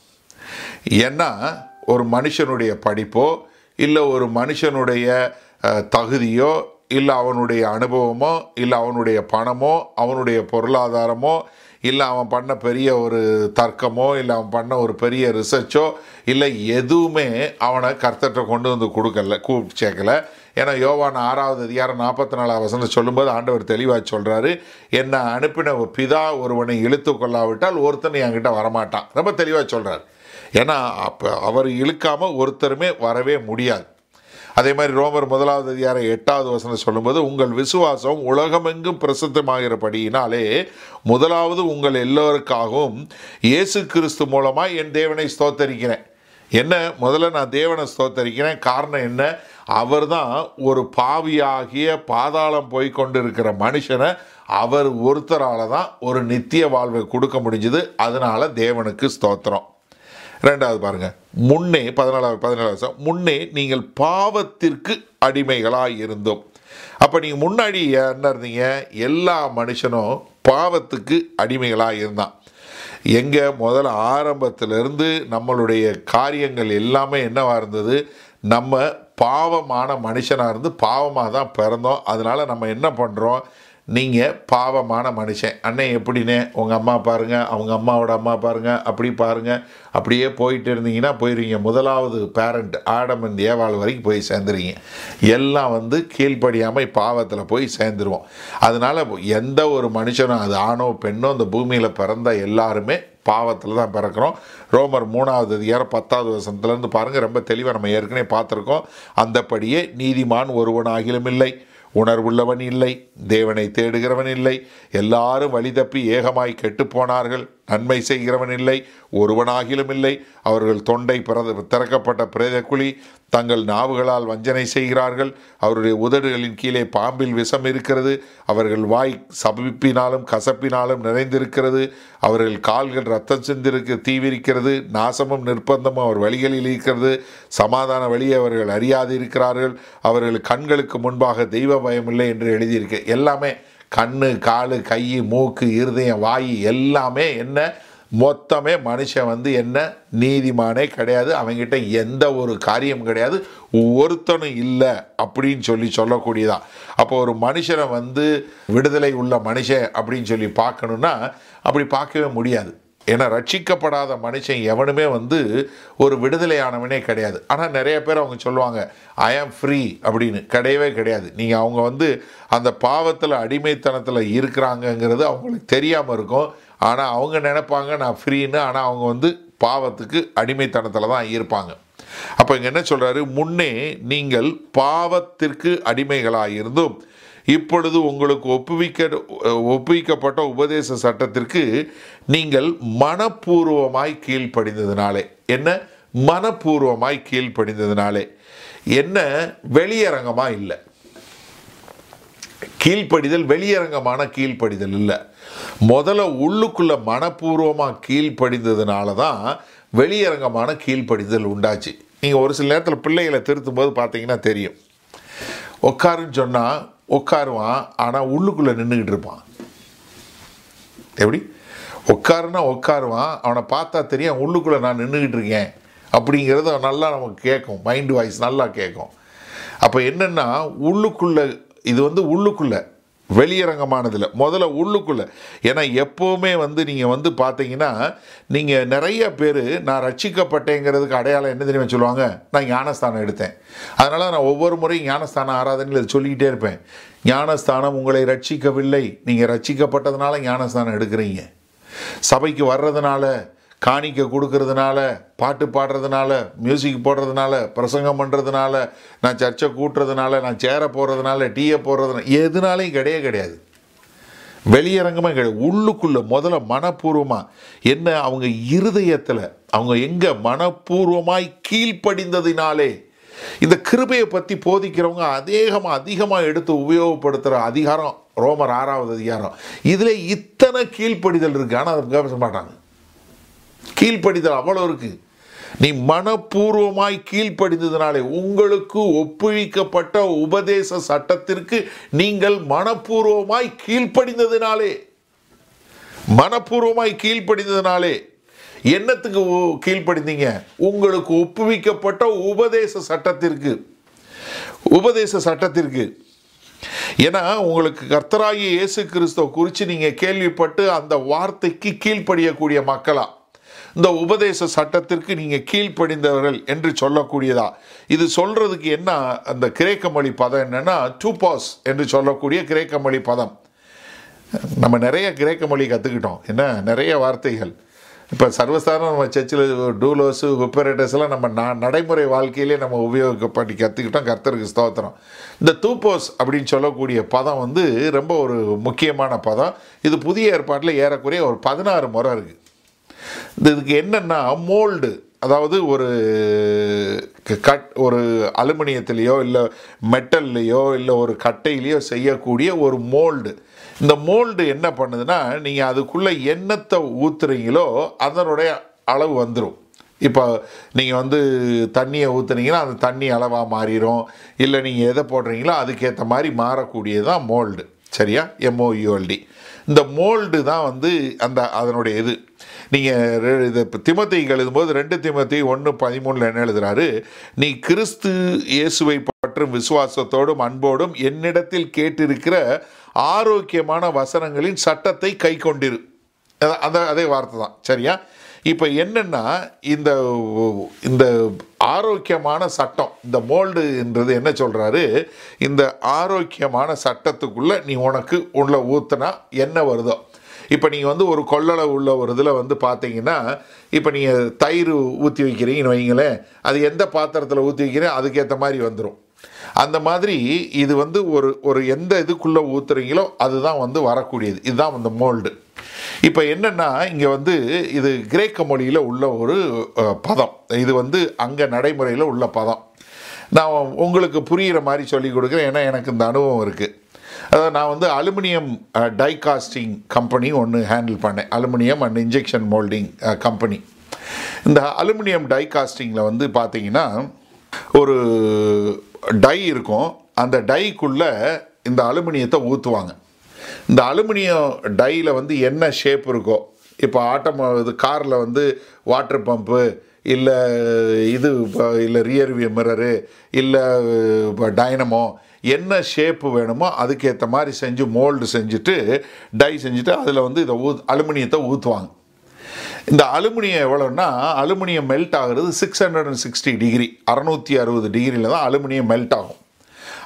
ஏன்னா ஒரு மனுஷனுடைய படிப்போ இல்லை ஒரு மனுஷனுடைய தகுதியோ இல்லை அவனுடைய அனுபவமோ இல்லை அவனுடைய பணமோ அவனுடைய பொருளாதாரமோ இல்லை அவன் பண்ண பெரிய ஒரு தர்க்கமோ இல்லை அவன் பண்ண ஒரு பெரிய ரிசர்ச்சோ இல்லை எதுவுமே அவனை கர்த்தர்கிட்ட கொண்டு வந்து கொடுக்கல கூப்பிட்டு சேர்க்கல ஏன்னா யோவான் ஆறாவது அதிகாரம் நாற்பத்தி நாலாவது வசனம் சொல்லும்போது ஆண்டவர் தெளிவாக சொல்கிறாரு என்னை அனுப்பின பிதா ஒருவனை இழுத்து கொள்ளாவிட்டால் ஒருத்தனை என்கிட்ட வரமாட்டான். ரொம்ப தெளிவாக சொல்கிறார் ஏன்னா அப்போ அவர் இழுக்காமல் ஒருத்தருமே வரவே முடியாது. அதே மாதிரி ரோமர் முதலாவது அதிகாரம் எட்டாவது வசனம் சொல்லும்போது உங்கள் விசுவாசம் உலகமெங்கும் பிரசித்தமாகிறபடியினாலே முதலாவது உங்கள் எல்லோருக்காகவும் இயேசு கிறிஸ்து மூலமாக என் தேவனை ஸ்தோத்தரிக்கிறேன். என்ன? முதல்ல நான் தேவனை ஸ்தோத்தரிக்கிறேன். காரணம் என்ன? அவர் தான் ஒரு பாவியாகிய பாதாளம் போய் கொண்டிருக்கிற மனுஷனை அவர் ஒருத்தரால் தான் ஒரு நித்திய வாழ்வை கொடுக்க முடிஞ்சுது. அதனால் தேவனுக்கு ஸ்தோத்திரம். ரெண்டாவது பாருங்கள் முன்னே பதினாலாவது பதினேழாவது வருஷம் முன்னே நீங்கள் பாவத்திற்கு அடிமைகளாக இருந்தோம். அப்போ நீங்கள் முன்னாடி என்ன இருந்தீங்க? எல்லா மனுஷனும் பாவத்துக்கு அடிமைகளாக இருந்தான். எங்கே முதல்ல ஆரம்பத்திலிருந்து நம்மளுடைய காரியங்கள் எல்லாமே என்னவாக இருந்தது? நம்ம பாவமான மனுஷனாக இருந்து பாவமாக தான் பிறந்தோம். அதனால் நம்ம என்ன பண்ணுறோம் நீங்கள் பாவமான மனுஷன். அண்ணன் எப்படின்னு உங்கள் அம்மா பாருங்கள் அவங்க அம்மாவோட அம்மா பாருங்கள் அப்படி பாருங்கள் அப்படியே போயிட்டு இருந்தீங்கன்னா போயிடுவீங்க முதலாவது பேரண்ட் ஆடம் அண்ட் ஏவாள் வரைக்கும் போய் சேர்ந்துருவீங்க. எல்லாம் வந்து கீழ்ப்படியாமல் பாவத்தில் போய் சேர்ந்துருவோம். அதனால் எந்த ஒரு மனுஷனும் அது ஆணோ பெண்ணோ இந்த பூமியில் பிறந்த எல்லாருமே பாவத்தில் தான் பிறக்கிறோம். ரோமர் மூணாவது அதிகாரம் பத்தாவது வசனத்துலேருந்து பாருங்கள் ரொம்ப தெளிவாக நம்ம ஏற்கனவே பார்த்துருக்கோம். அந்தப்படியே நீதிமான் ஒருவன் ஆகிலும் இல்லை. உணர்வுள்ளவன் இல்லை தேவனை தேடுகிறவன் இல்லை. எல்லாரும் வழி தப்பி ஏகமாய் கெட்டுப் போனார்கள். நன்மை செய்கிறவன் இல்லை ஒருவனாகிலும் இல்லை. அவர்கள் தொண்டை பிறந்த திறக்கப்பட்ட பிரேதக்குழி தங்கள் நாவுகளால் வஞ்சனை செய்கிறார்கள். அவருடைய உதடுகளின் கீழே பாம்பில் விஷம் இருக்கிறது. அவர்கள் வாய் சபிப்பினாலும் கசப்பினாலும் நிறைந்திருக்கிறது. அவர்கள் கால்கள் ரத்தம் சிந்திருக்கு தீவிரிக்கிறது. நாசமும் நிர்பந்தமும் அவர் வழிகளில் இருக்கிறது. சமாதான வழியை அவர்கள் அறியாது இருக்கிறார்கள் அவர்கள் கண்களுக்கு முன்பாக தெய்வ பயம் இல்லை என்று எழுதியிருக்க. எல்லாமே கண்ணு காலு கை மூக்கு இருதயம் வாய் எல்லாமே என்ன? மொத்தமே மனுஷன் வந்து என்ன? நீதிமானே கிடையாது. அவங்ககிட்ட எந்த ஒரு காரியம் கிடையாது. ஒருத்தனும் இல்லை அப்படின்னு சொல்லி சொல்லக்கூடியதான் அப்போ ஒரு மனுஷனை வந்து விடுதலை உள்ள மனுஷன் அப்படின்னு சொல்லி பார்க்கணுன்னா அப்படி பார்க்கவே முடியாது. ஏன்னா ரட்சிக்கப்படாத மனுஷன் எவனுமே வந்து ஒரு விடுதலையானவனே கிடையாது. ஆனால் நிறைய பேர் அவங்க சொல்லுவாங்க ஐ ஆம் ஃப்ரீ அப்படின்னு. கிடையவே கிடையாது. நீங்கள் அவங்க வந்து அந்த பாவத்தில் அடிமைத்தனத்தில் இருக்கிறாங்கங்கிறது அவங்களுக்கு தெரியாமல் இருக்கும். ஆனால் அவங்க நினைப்பாங்க நான் ஃப்ரீன்னு ஆனால் அவங்க வந்து பாவத்துக்கு அடிமைத்தனத்தில் தான் இருப்பாங்க. அப்போ இங்கே என்ன சொல்கிறாரு முன்னே நீங்கள் பாவத்திற்கு அடிமைகளாக இருந்தும் இப்பொழுது உங்களுக்கு ஒப்புவிக்க ஒப்புவிக்கப்பட்ட உபதேச சட்டத்திற்கு நீங்கள் மனப்பூர்வமாய் கீழ்ப்படிந்ததினாலே. என்ன? மனப்பூர்வமாய் கீழ்ப்படிந்ததினாலே. என்ன? வெளியரங்கமாக இல்லை. கீழ்ப்படிதல் வெளியரங்கமான கீழ்ப்படிதல் இல்லை. முதல்ல உள்ளுக்குள்ள மனப்பூர்வமாக கீழ்ப்படிந்ததுனால தான் வெளியரங்கமான கீழ்ப்படிதல் உண்டாச்சு. நீங்கள் ஒரு சில நேரத்தில் பிள்ளைகளை திருத்தும் போது பார்த்தீங்கன்னா தெரியும். உட்காருன்னு சொன்னால் உட்காருவான் ஆனால் உள்ளுக்குள்ளே நின்றுக்கிட்டு இருப்பான். எப்படி? உட்காருன்னா உட்காருவான் அவனை பார்த்தா தெரியும் உள்ளுக்குள்ளே நான் நின்றுக்கிட்டு இருக்கேன். அப்படிங்கிறத நல்லா நமக்கு கேட்கும் மைண்ட் வாய்ஸ் நல்லா கேட்கும். அப்போ என்னென்னா உள்ளுக்குள்ளே இது வந்து உள்ளுக்குள்ளே. வெளியரங்கமானதில் முதல்ல உள்ளுக்குள்ளே. ஏன்னா எப்போவுமே வந்து நீங்கள் வந்து பார்த்தீங்கன்னா நீங்கள் நிறைய பேர் நான் ரட்சிக்கப்பட்டேங்கிறதுக்கு அடையாளம் என்ன தெரியுமா சொல்லுவாங்க? நான் ஞானஸ்தானம் எடுத்தேன். அதனால் நான் ஒவ்வொரு முறையும் ஞானஸ்தானம் ஆராதனையில் இதை சொல்லிக்கிட்டே இருப்பேன். ஞானஸ்தானம் உங்களை ரட்சிக்கவில்லை. நீங்கள் ரட்சிக்கப்பட்டதுனால ஞானஸ்தானம் எடுக்கிறீங்க. சபைக்கு வர்றதுனால காணிக்க கொடுக்கறதுனால பாட்டு பாடுறதுனால மியூசிக் போடுறதுனால பிரசங்கம் பண்ணுறதுனால நான் சர்ச்சை கூட்டுறதுனால நான் சேரை போடுறதுனால டீயை போடுறதுனால எதுனாலையும் கிடையவே கிடையாது. வெளியரங்கமாக கிடையாது. உள்ளுக்குள்ளே முதல்ல மனப்பூர்வமாக என்ன அவங்க இருதயத்தில் அவங்க எங்கே மனப்பூர்வமாய் கீழ்ப்படிந்ததினாலே இந்த கிருபையை பற்றி போதிக்கிறவங்க அதிகமாக அதிகமாக எடுத்து உபயோகப்படுத்துகிற அதிகாரம் ரோமர் ஆறாவது அதிகாரம். இதில் இத்தனை கீழ்ப்படிதல் இருக்குது ஆனால் அதை பேச மாட்டாங்க. கீழ்ப்படிதல் அவ்வளோ இருக்குது நீ மனப்பூர்வமாய் கீழ்ப்படிந்ததுனாலே உங்களுக்கு ஒப்புவிக்கப்பட்ட உபதேச சட்டத்திற்கு நீங்கள் மனப்பூர்வமாய் கீழ்ப்படிந்ததினாலே மனப்பூர்வமாய் கீழ்ப்படிந்ததினாலே என்னத்துக்கு கீழ்ப்படிந்தீங்க? உங்களுக்கு ஒப்புவிக்கப்பட்ட உபதேச சட்டத்திற்கு. உபதேச சட்டத்திற்கு. ஏன்னா உங்களுக்கு கர்த்தராகி இயேசு கிறிஸ்துவ குறித்து நீங்கள் கேள்விப்பட்டு அந்த வார்த்தைக்கு கீழ்ப்படியக்கூடிய மக்களாக இந்த உபதேச சட்டத்திற்கு நீங்கள் கீழ்ப்படிந்தவர்கள் என்று சொல்லக்கூடியதா? இது சொல்கிறதுக்கு என்ன அந்த கிரேக்க மொழி பதம் என்னென்னா டூபாஸ் என்று சொல்லக்கூடிய கிரேக்க மொழி பதம். நம்ம நிறைய கிரேக்க மொழி கற்றுக்கிட்டோம் என்ன? நிறைய வார்த்தைகள். இப்போ சர்வஸ்தானம் நம்ம சர்ச்சில் டூலோஸு ஹுப்பரேட்டஸ் நம்ம ந நடைமுறை வாழ்க்கையிலே நம்ம உபயோகப்பட்டு கற்றுக்கிட்டோம் கர்த்தருக்கு ஸ்தோத்திரம். இந்த தூப்போஸ் அப்படின்னு சொல்லக்கூடிய பதம் வந்து ரொம்ப ஒரு முக்கியமான பதம். இது புதிய ஏற்பாட்டில் ஏறக்குறைய ஒரு பதினாறு முறை இருக்குது இந்த இதுக்கு என்னென்னா மோல்டு அதாவது ஒரு கட் ஒரு அலுமினியத்திலேயோ இல்லை மெட்டல்லையோ இல்லை ஒரு கட்டையிலையோ செய்யக்கூடிய ஒரு மோல்டு இந்த மோல்டு என்ன பண்ணுதுன்னா நீங்கள் அதுக்குள்ளே எண்ணத்தை ஊற்றுறீங்களோ அதனுடைய அளவு வந்துடும் இப்போ நீங்கள் வந்து தண்ணியை ஊற்றுனீங்கன்னா அந்த தண்ணி அளவாக மாறிடும் இல்லை நீங்கள் எதை போடுறீங்களோ அதுக்கேற்ற மாதிரி மாறக்கூடியது தான் மோல்டு சரியா எம்ஓயூஎல்டி இந்த மோல்டு தான் வந்து அந்த அதனுடைய இது. நீங்கள் இது இப்போ திமத்தை எழுதும்போது ரெண்டு திமத்தை ஒன்று பதிமூணில் என்ன எழுதுறாரு? நீ கிறிஸ்து இயேசுவை பற்றும் விசுவாசத்தோடும் அன்போடும் என்னிடத்தில் கேட்டிருக்கிற ஆரோக்கியமான வசனங்களின் சட்டத்தை கை கொண்டிரு. அந்த அதே வார்த்தை தான். சரியா? இப்போ என்னென்னா இந்த இந்த ஆரோக்கியமான சட்டம் இந்த மோல்டுன்றது என்ன சொல்கிறாரு இந்த ஆரோக்கியமான சட்டத்துக்குள்ளே நீ உனக்கு உள்ள ஊற்றுனா என்ன வருதோ? இப்போ நீங்கள் வந்து ஒரு கொள்ளளவு உள்ள ஒரு இதில் வந்து பார்த்தீங்கன்னா இப்போ நீங்கள் தயிர் ஊற்றி வைக்கிறீங்கன்னு வைங்களேன் அது எந்த பாத்திரத்தில் ஊற்றி வைக்கிறீங்க அதுக்கேற்ற மாதிரி வந்துடும் அந்த மாதிரி இது வந்து ஒரு ஒரு எந்த இதுக்குள்ளே ஊற்றுறீங்களோ அதுதான் வந்து வரக்கூடியது. இதுதான் அந்த மோல்டு. இப்போ என்னென்னா இங்கே வந்து இது கிரேக்க மொழியில் உள்ள ஒரு பதம். இது வந்து அங்கே நடைமுறையில் உள்ள பதம். நான் உங்களுக்கு புரிகிற மாதிரி சொல்லி கொடுக்குறேன். ஏன்னா எனக்கு இந்த அனுபவம் இருக்குது அதாவது நான் வந்து அலுமினியம் டைகாஸ்டிங் கம்பெனி ஒன்று ஹேண்டில் பண்ணேன். Aluminium and injection moulding company இந்த அலுமினியம் டைகாஸ்டிங்கில் வந்து பார்த்தீங்கன்னா ஒரு டை இருக்கும். அந்த டைக்குள்ளே இந்த அலுமினியத்தை ஊற்றுவாங்க இந்த அலுமினியம் டையில் வந்து என்ன ஷேப் இருக்கோ இப்போ ஆட்டோமோ இது காரில் வந்து வாட்டர் பம்பு இல்லை இது இல்லை ரியர்வியூ மிரரு இல்லை டைனமோ என்ன ஷேப்பு வேணுமோ அதுக்கேற்ற மாதிரி செஞ்சு மோல்டு செஞ்சுட்டு டை செஞ்சுட்டு அதில் வந்து இதை ஊ அலுமினியத்தை ஊற்றுவாங்க இந்த அலுமினியம் எவ்வளோன்னா அலுமினியம் மெல்ட் ஆகிறது six hundred and sixty degree அறநூற்றி அறுபது டிகிரியில் தான் அலுமினியம் மெல்ட் ஆகும்.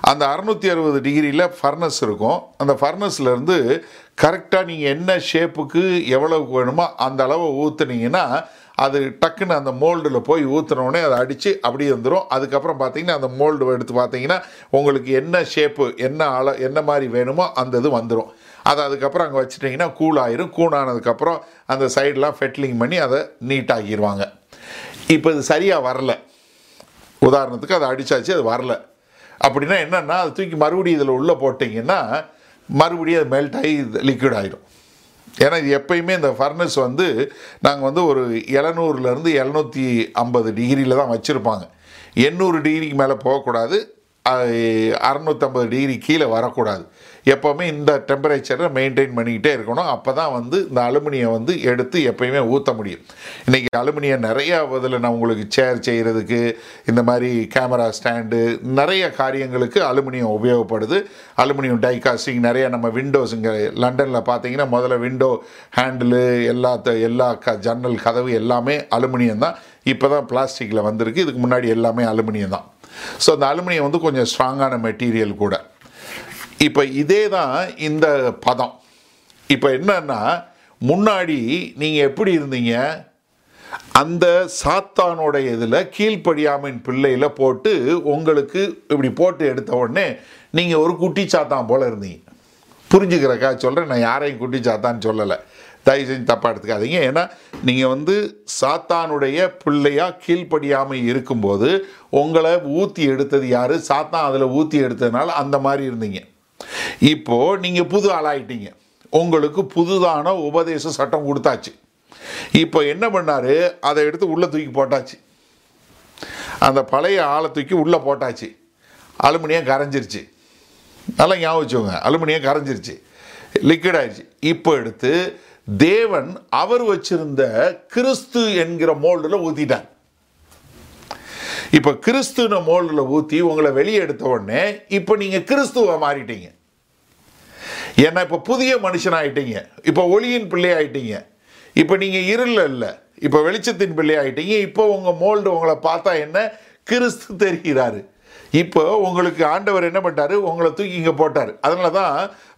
அந்த அறநூற்றி அறுபது டிகிரியில் ஃபர்னஸ் இருக்கும். அந்த ஃபர்னஸ்லேருந்து கரெக்டாக நீங்கள் என்ன ஷேப்புக்கு எவ்வளவுக்கு வேணுமோ அந்த அளவை ஊற்றுனீங்கன்னா அது டக்குன்னு அந்த மோல்டில் போய் ஊற்றுனோடனே அதை அடித்து அப்படியே வந்துடும் அதுக்கப்புறம் பார்த்தீங்கன்னா அந்த மோல்டு எடுத்து பார்த்தீங்கன்னா உங்களுக்கு என்ன ஷேப்பு என்ன அள என்ன மாதிரி வேணுமோ அந்த இது வந்துடும் அதை அதுக்கப்புறம் அங்கே வச்சுட்டிங்கன்னா கூல் ஆயிரும். கூல் ஆனதுக்கப்புறம் அந்த சைடெலாம் ஃபெட்லிங் பண்ணி அதை நீட்டாகிடுவாங்க இப்போ இது சரியாக வரல. உதாரணத்துக்கு அதை அடித்தாச்சு அது வரல. அப்படின்னா என்னென்னா அது தூக்கி மறுபடியும் இதில் உள்ளே போட்டிங்கன்னா மறுபடியும் அது மெல்ட் ஆகி லிக்விட் ஆகிடும் ஏன்னா இது எப்பயுமே இந்த ஃபர்னஸ் வந்து நாங்கள் வந்து ஒரு எழுநூறுலேருந்து எழுநூற்றி ஐம்பது டிகிரியில் தான் வச்சுருப்பாங்க. எண்ணூறு டிகிரிக்கு மேலே போகக்கூடாது. அறநூற்றம்பது டிகிரி கீழே வரக்கூடாது. எப்போவுமே இந்த டெம்பரேச்சரை மெயின்டைன் பண்ணிக்கிட்டே இருக்கணும். அப்போ தான் வந்து இந்த அலுமினியம் வந்து எடுத்து எப்பயுமே ஊற்ற முடியும். இன்றைக்கி அலுமினியம் நிறையா இதில் நான் உங்களுக்கு சேர் செய்கிறதுக்கு இந்த மாதிரி கேமரா ஸ்டாண்டு நிறைய காரியங்களுக்கு அலுமினியம் உபயோகப்படுது. அலுமினியம் டைகாஸ்டிங் நிறைய நம்ம விண்டோஸ் இங்கே லண்டனில் பார்த்தீங்கன்னா முதல்ல விண்டோ ஹேண்டிலு எல்லா எல்லா க ஜன்னல் கதவு எல்லாமே அலுமினியம் தான். இப்போ தான் பிளாஸ்டிக்கில் வந்திருக்கு. இதுக்கு முன்னாடி எல்லாமே அலுமினியம் தான். ஸோ அந்த அலுமினியம் வந்து கொஞ்சம் ஸ்ட்ராங்கான மெட்டீரியல் கூட. இப்போ இதே தான் இந்த பதம். இப்போ என்னன்னா முன்னாடி நீங்கள் எப்படி இருந்தீங்க? அந்த சாத்தானோட இதில் கீழ்ப்படியாமின் பிள்ளையில் போட்டு உங்களுக்கு இப்படி போட்டு எடுத்த உடனே நீங்கள் ஒரு குட்டி சாத்தான் போல் இருந்தீங்க. புரிஞ்சுக்கிறக்கா? சொல்கிறேன் நான் யாரையும் குட்டி சாத்தான்னு சொல்லலை. தயவு செஞ்சு தப்பாக எடுத்துக்காதீங்க. ஏன்னா நீங்கள் வந்து சாத்தானுடைய பிள்ளையாக கீழ்ப்படியாமல் இருக்கும்போது உங்களை ஊற்றி எடுத்தது யார்? சாத்தான் அதில் ஊற்றி எடுத்ததுனால அந்த மாதிரி இருந்தீங்க. இப்போது நீங்கள் புது ஆளாயிட்டீங்க. உங்களுக்கு புதுதான உபதேச சட்டம் கொடுத்தாச்சு. இப்போ என்ன பண்ணார்? அதை எடுத்து உள்ளே தூக்கி போட்டாச்சு. அந்த பழைய ஆளை தூக்கி உள்ளே போட்டாச்சு. அலுமினியம் கரைஞ்சிருச்சு. நல்லா ஞாபகம் வச்சுக்கோங்க. அலுமினியம் கரைஞ்சிருச்சு. லிக்விட் ஆயிடுச்சு. இப்போ எடுத்து தேவன் அவர் வச்சிருந்த கிறிஸ்து என்கிற மோல்டில் ஊற்றிட்டார் இப்போ கிறிஸ்துன மோல்டில் ஊற்றி உங்களை வெளியே எடுத்த உடனே இப்போ நீங்கள் கிறிஸ்துவை மாறிட்டீங்க. ஏன்னா இப்போ புதிய மனுஷன் ஆயிட்டீங்க இப்போ ஒளியின் பிள்ளை ஆயிட்டீங்க இப்போ நீங்கள் இருள் இல்லை இப்போ வெளிச்சத்தின் பிள்ளை ஆயிட்டீங்க இப்போ உங்கள் மோல்டு உங்களை பார்த்தா என்ன? கிறிஸ்து தெரிகிறாரு. இப்போ உங்களுக்கு ஆண்டவர் என்ன பண்ணிட்டாரு? உங்களை தூக்கி இங்கே போட்டார். அதனால தான்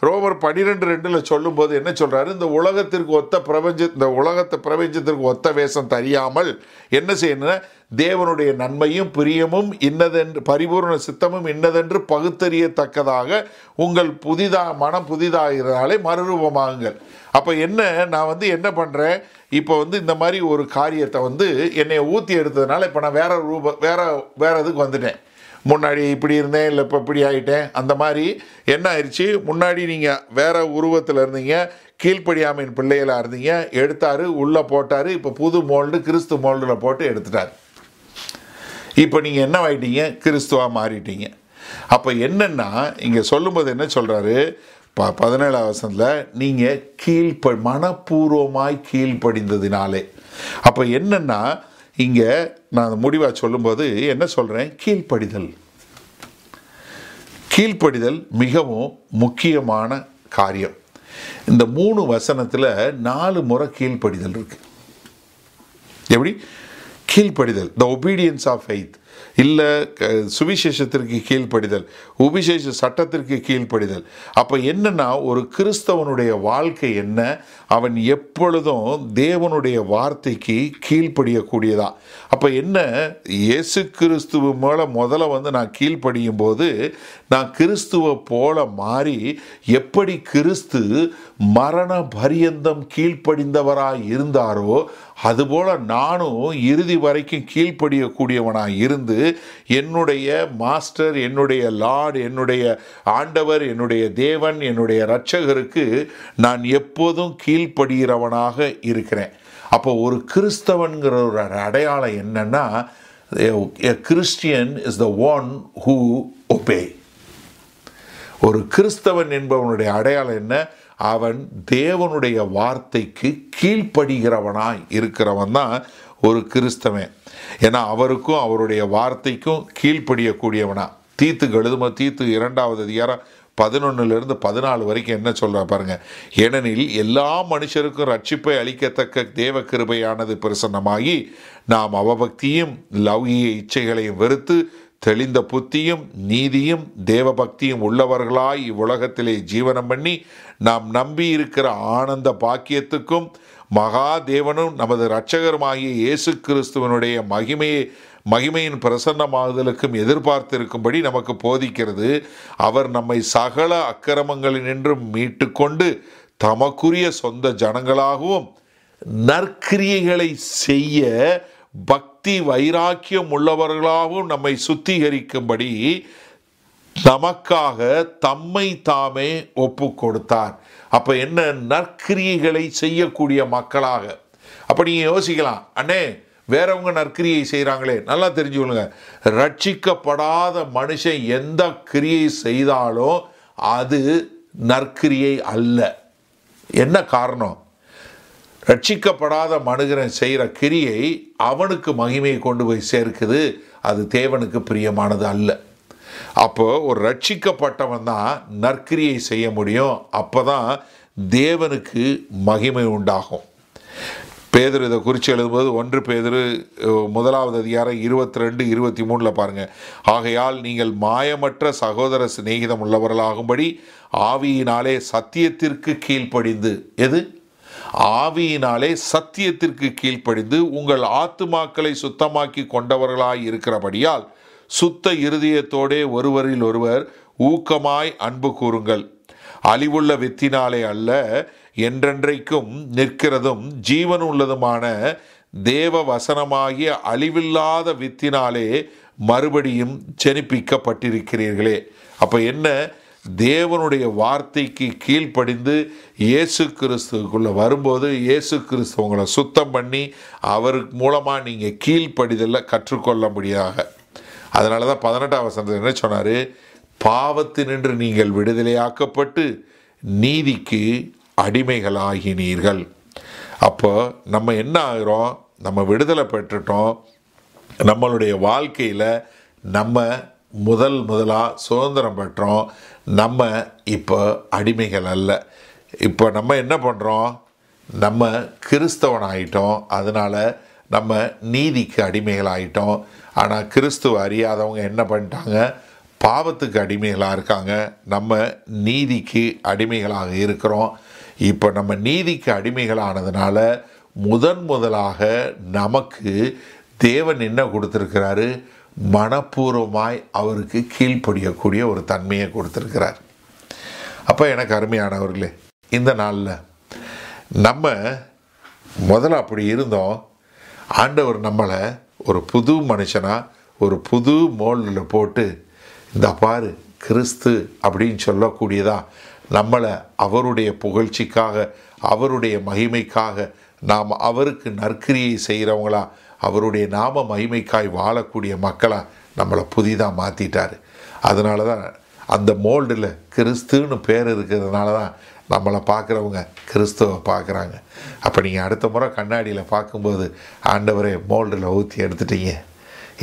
ரோமர் பன்னிரெண்டு ரெண்டில் சொல்லும்போது என்ன சொல்கிறாரு இந்த உலகத்திற்கு ஒத்த பிரபஞ்ச இந்த உலகத்தை பிரபஞ்சத்திற்கு ஒத்த வேஷம் தெரியாமல் என்ன செய்யணும்னா தேவனுடைய நன்மையும் பிரியமும் இன்னதென்று பரிபூர்ண சித்தமும் இன்னதென்று பகுத்தறியத்தக்கதாக உங்கள் புதிதா மனம் புதிதாகிறதாலே மறுரூபமாகுங்கள். அப்போ என்ன நான் வந்து என்ன பண்ணுறேன் இப்போ வந்து இந்த மாதிரி ஒரு காரியத்தை வந்து என்னை ஊற்றி எடுத்ததுனால இப்போ நான் வேற ரூப வேற வேற இதுக்கு வந்துட்டேன். முன்னாடி இப்படி இருந்தேன் இல்லை இப்போ இப்படி ஆகிட்டேன் அந்த மாதிரி என்ன ஆயிடுச்சு முன்னாடி நீங்கள் வேறு உருவத்தில் இருந்தீங்க கீழ்ப்படியாமையின் பிள்ளைகளாக இருந்தீங்க எடுத்தாரு உள்ளே போட்டார் இப்போ புது மோல்டு கிறிஸ்து மோல்டில் போட்டு எடுத்துட்டார். இப்போ நீங்கள் என்ன ஆகிட்டீங்க கிறிஸ்துவாக மாறிட்டீங்க. அப்போ என்னென்னா இங்கே சொல்லும்போது என்ன சொல்கிறாரு ப பதினேழாம் வசனத்தில் நீங்கள் கீழ்ப்ப மனப்பூர்வமாய் கீழ்ப்படிந்ததினாலே. அப்போ என்னென்னா இங்கே நான் முடிவாக சொல்லும்போது என்ன சொல்கிறேன் கீழ்ப்படிதல். கீழ்ப்படிதல் மிகவும் முக்கியமான காரியம். இந்த மூணு வசனத்தில் நாலு முறை கீழ்ப்படிதல் இருக்குது எப்படி? கீழ்ப்படிதல். த ஒபீடியன்ஸ் ஆஃப் ஃபெய்த் இல்லை சுவிசேஷத்திற்கு கீழ்ப்படிதல் உபிசேஷ சட்டத்திற்கு கீழ்ப்படிதல். அப்போ என்னன்னா ஒரு கிறிஸ்தவனுடைய வாழ்க்கை என்ன? அவன் எப்பொழுதும் தேவனுடைய வார்த்தைக்கு கீழ்ப்படியக்கூடியதா? அப்போ என்ன? இயேசு கிறிஸ்துவ மேலே முதல்ல வந்து நான் கீழ்ப்படியும் போது நான் கிறிஸ்துவை போல மாறி எப்படி கிறிஸ்து மரண பரியந்தம் கீழ்ப்படிந்தவராய் இருந்தாரோ அதுபோல நானும் இறுதி வரைக்கும் கீழ்ப்படியக்கூடியவனாக இருந்து என்னுடைய மாஸ்டர் என்னுடைய லார்ட் என்னுடைய ஆண்டவர் என்னுடைய தேவன் என்னுடைய இரட்சகருக்கு நான் எப்போதும் கீழ்ப்படுகிறவனாக இருக்கிறேன். அப்போ ஒரு கிறிஸ்தவன்கிற ஒரு அடையாளம் என்னன்னா Christian is the one who obey ஒரு கிறிஸ்தவன் என்பவனுடைய அடையாளம் என்ன? அவன் தேவனுடைய வார்த்தைக்கு கீழ்ப்படுகிறவனாய் இருக்கிறவன் தான் ஒரு கிறிஸ்தவன். ஏன்னா அவருக்கும் அவருடைய வார்த்தைக்கும் கீழ்ப்படியக்கூடியவனா. தீத்து கழுதும தீத்து இரண்டாவது அதிகாரம் பதினொன்னுலேருந்து பதினாலு வரைக்கும் என்ன சொல்ற பாருங்க. ஏனெனில் எல்லா மனுஷருக்கும் ரட்சிப்பை அளிக்கத்தக்க தேவ கிருபையானது பிரசன்னமாகி நாம் அவபக்தியும் லௌகிய இச்சைகளையும் வெறுத்து தெளிந்த புத்தியும் நீதியும் தேவபக்தியும் உள்ளவர்களாய் இவ்வுலகத்திலே ஜீவனம் பண்ணி நாம் நம்பி இருக்கிற ஆனந்த பாக்கியத்துக்கும் மகா தேவனும் நமது இரட்சகருமாகிய இயேசு கிறிஸ்துவனுடைய மகிமையை மகிமையின் பிரசன்னமாகுதலுக்கும் எதிர்பார்த்திருக்கும்படி நமக்கு போதிக்கிறது. அவர் நம்மை சகல அக்கிரமங்களினின்றும் மீட்டுக்கொண்டு தமக்குரிய சொந்த ஜனங்களாகவும் நற்கிரியைகளை செய்ய பக்தி வைராக்கியம் உள்ளவர்களாகவும் நம்மை சுத்திகரிக்கும்படி நமக்காக தம்மை தாமே ஒப்பு கொடுத்தார் அப்போ என்ன நற்கிரியைகளை செய்யக்கூடிய மக்களாக? அப்போ நீங்கள் யோசிக்கலாம் அண்ணே வேறவங்க நற்கிரியை செய்கிறாங்களே நல்லா தெரிஞ்சுக்கொள்ளுங்க. ரட்சிக்கப்படாத மனுஷன் எந்த கிரியை செய்தாலும் அது நற்கிரியை அல்ல. என்ன காரணம்? ரட்சிக்கப்படாத மனுகிறன் செய்கிற கிரியை அவனுக்கு மகிமையை கொண்டு போய் சேர்க்குது அது தேவனுக்கு பிரியமானது அல்ல. அப்போ ஒரு ரட்சிக்கப்பட்டவன் தான் நற்கிரியை செய்ய முடியும் அப்போ தான் தேவனுக்கு மகிமை உண்டாகும். பேதர் இதை குறித்து எழுதும்போது ஒன்று பேதர் முதலாவது அதிகாரம் இருபத்தி ரெண்டு இருபத்தி மூணில் பாருங்கள் ஆகையால் நீங்கள் மாயமற்ற சகோதர சிநேகிதம் உள்ளவர்களாகும்படி ஆவியினாலே சத்தியத்திற்கு கீழ்ப்படிந்து எது? ஆவியினாலே சத்தியத்திற்கு கீழ்ப்படிந்து உங்கள் ஆத்துமாக்களை சுத்தமாக்கி கொண்டவர்களாய் இருக்கிறபடியால் சுத்த இருதயத்தோடே ஒருவரில் ஒருவர் ஊக்கமாய் அன்பு கூறுங்கள். அழிவுள்ள வித்தினாலே அல்ல என்றென்றைக்கும் நிற்கிறதும் ஜீவன் உள்ளதுமான தேவ வசனமாகிய அழிவில்லாத வித்தினாலே மறுபடியும் ஜெனிப்பிக்கப்பட்டிருக்கிறீர்களே. அப்போ என்ன? தேவனுடைய வார்த்தைக்கு கீழ்ப்படிந்து இயேசு கிறிஸ்துக்குள்ளே வரும்போது இயேசு கிறிஸ்து உங்களை சுத்தம் பண்ணி அவர் மூலமாக நீங்கள் கீழ்ப்படிதலில் கற்றுக்கொள்ள முடியாத. அதனால தான் பதினெட்டாம் வசனத்தில் என்ன சொன்னார்? பாவத்தினின்று நீங்கள் விடுதலையாக்கப்பட்டு நீதிக்கு அடிமைகளாகினீர்கள். அப்போ நம்ம என்ன ஆகிறோம்? நம்ம விடுதலை பெற்றுட்டோம். நம்மளுடைய வாழ்க்கையில் நம்ம முதல் முதலாக சுதந்திரம் பெற்றோம். நம்ம இப்போ அடிமைகள் அல்ல. இப்போ நம்ம என்ன பண்ணுறோம் நம்ம கிறிஸ்தவன் ஆகிட்டோம் அதனால் நம்ம நீதிக்கு அடிமைகள் ஆகிட்டோம் ஆனால் கிறிஸ்துவ அறியாதவங்க என்ன பண்ணிட்டாங்க? பாவத்துக்கு அடிமைகளாக இருக்காங்க. நம்ம நீதிக்கு அடிமைகளாக இருக்கிறோம். இப்போ நம்ம நீதிக்கு அடிமைகளானதுனால முதன் முதலாக நமக்கு தேவன் என்ன கொடுத்துருக்கிறாரு? மனப்பூர்வமாய் அவருக்கு கீழ்ப்படியக்கூடிய ஒரு தன்மையை கொடுத்துருக்கிறார். அப்போ எனக்கு அருமையானவர்களே இந்த நாளில் நம்ம முதல்ல அப்படி இருந்தோம். ஆண்டவர் நம்மளை ஒரு புது மனுஷனாக ஒரு புது மோல்டில் போட்டு இந்த பாரு கிறிஸ்து அப்படின்னு சொல்லக்கூடியதாக நம்மளை அவருடைய புகழ்ச்சிக்காக அவருடைய மகிமைக்காக நாம் அவருக்கு நற்கிரியை செய்கிறவங்களா அவருடைய நாம மகிமைக்காய் வாழக்கூடிய மக்களாக நம்மளை புதிதாக மாற்றிட்டார் அதனால தான் அந்த மோல்டில் கிறிஸ்துன்னு பேர் இருக்கிறதுனால தான் நம்மளை பார்க்குறவங்க கிறிஸ்துவை பார்க்குறாங்க. அப்போ நீங்கள் அடுத்த முறை கண்ணாடியில் பார்க்கும்போது ஆண்டவரே மோல்டில் ஊற்றி எடுத்துட்டீங்க.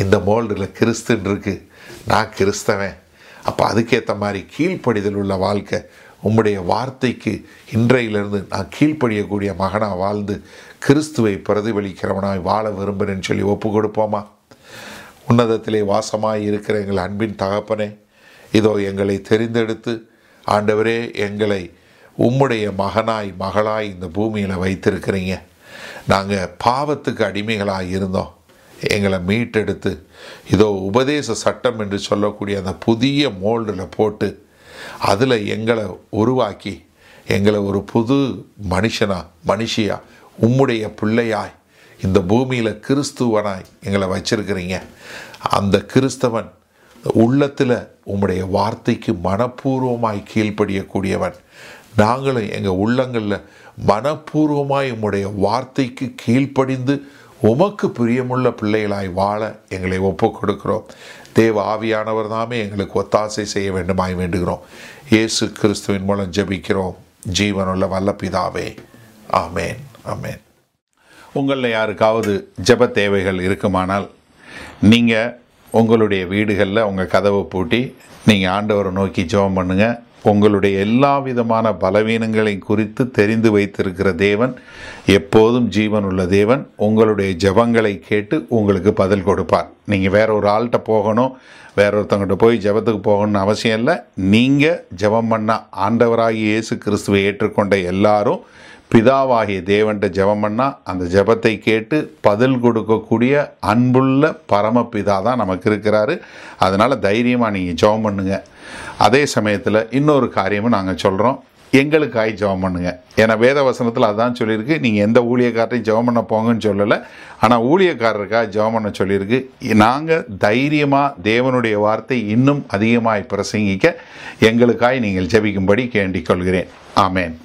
இந்த மோல்டில் கிறிஸ்துன்னு இருக்குது நான் கிறிஸ்தவன். அப்போ அதுக்கேற்ற மாதிரி கீழ்ப்படிதல் உள்ள வாழ்க்கை உம்முடைய வார்த்தைக்கு இன்றையிலிருந்து நான் கீழ்ப்படியக்கூடிய மகனாக வாழ்ந்து கிறிஸ்துவை பிரதிபலிக்கிறவனாய் வாழ விரும்புகிறேன்னு சொல்லி ஒப்பு கொடுப்போமா? உன்னதத்திலே வாசமாய் இருக்கிற எங்கள் அன்பின் தகப்பனே இதோ எங்களை தெரிந்தெடுத்து ஆண்டவரே எங்களை உம்முடைய மகனாய் மகளாய் இந்த பூமியில் வைத்திருக்கிறீங்க. நாங்கள் பாவத்துக்கு அடிமைகளாக இருந்தோம். எங்களை மீட்டெடுத்து இதோ உபதேச சட்டம் என்று சொல்லக்கூடிய அந்த புதிய மோல்டில் போட்டு அதில் எங்களை உருவாக்கி எங்களை ஒரு புது மனுஷனாக மனுஷியாக உம்முடைய பிள்ளையாய் இந்த பூமியில் கிறிஸ்துவனாய் எங்களை வச்சிருக்கிறீங்க. அந்த கிறிஸ்தவன் உள்ளத்தில் உம்முடைய வார்த்தைக்கு மனப்பூர்வமாய் கீழ்ப்படியக்கூடியவன். நாங்களும் எங்கள் உள்ளங்களில் மனப்பூர்வமாய் உம்முடைய வார்த்தைக்கு கீழ்ப்படிந்து உமக்கு பிரியமுள்ள பிள்ளைகளாய் வாழ எங்களை ஒப்புக் கொடுக்கிறோம் தேவ ஆவியானவர் தாமே எங்களுக்கு ஒத்தாசை செய்ய வேண்டுமாய் வேண்டுகிறோம். இயேசு கிறிஸ்துவின் மூலம் ஜெபிக்கிறோம். ஜீவனுள்ள வல்ல பிதாவே ஆமேன். ஆமேன். உங்களில் யாருக்காவது ஜெப தேவைகள் இருக்குமானால் நீங்கள் உங்களுடைய வீடுகளில் உங்கள் கதவை பூட்டி நீங்கள் ஆண்டவரை நோக்கி ஜெபம் பண்ணுங்கள் உங்களுடைய எல்லா விதமான பலவீனங்களை குறித்து தெரிந்து வைத்திருக்கிற தேவன் எப்போதும் ஜீவன் உள்ள தேவன். உங்களுடைய ஜெபங்களை கேட்டு உங்களுக்கு பதில் கொடுப்பார். நீங்கள் வேற ஒரு ஆள்கிட்ட போகணும் வேற ஒருத்தவங்கிட்ட போய் ஜெபத்துக்கு போகணும்னு அவசியம் இல்லை. நீங்கள் ஜெபம் பண்ண ஆண்டவராகி இயேசு கிறிஸ்துவை ஏற்றுக்கொண்ட எல்லாரும் பிதாவாகிய தேவன்ட்ட ஜெபம் பண்ணால் அந்த ஜெபத்தை கேட்டு பதில் கொடுக்கக்கூடிய அன்புள்ள பரமபிதா தான் நமக்கு இருக்கிறாரு. அதனால் தைரியமாக நீங்கள் ஜெபம் பண்ணுங்கள் அதே சமயத்தில் இன்னொரு காரியமும் நாங்கள் சொல்கிறோம் எங்களுக்காய் ஜெபம் பண்ணுங்கள் ஏன்னா வேத வசனத்தில் அதான் சொல்லியிருக்கு. நீங்கள் எந்த ஊழியக்காரரையும் ஜெபம் பண்ண போங்கன்னு சொல்லலை. ஆனால் ஊழியக்காரருக்காக ஜெபம் பண்ண சொல்லியிருக்கு. நாங்கள் தைரியமாக தேவனுடைய வார்த்தை இன்னும் அதிகமாய் பிரசங்கிக்க எங்களுக்காய் நீங்கள் ஜெபிக்கும்படி கேண்டிக் கொள்கிறேன் ஆமேன்.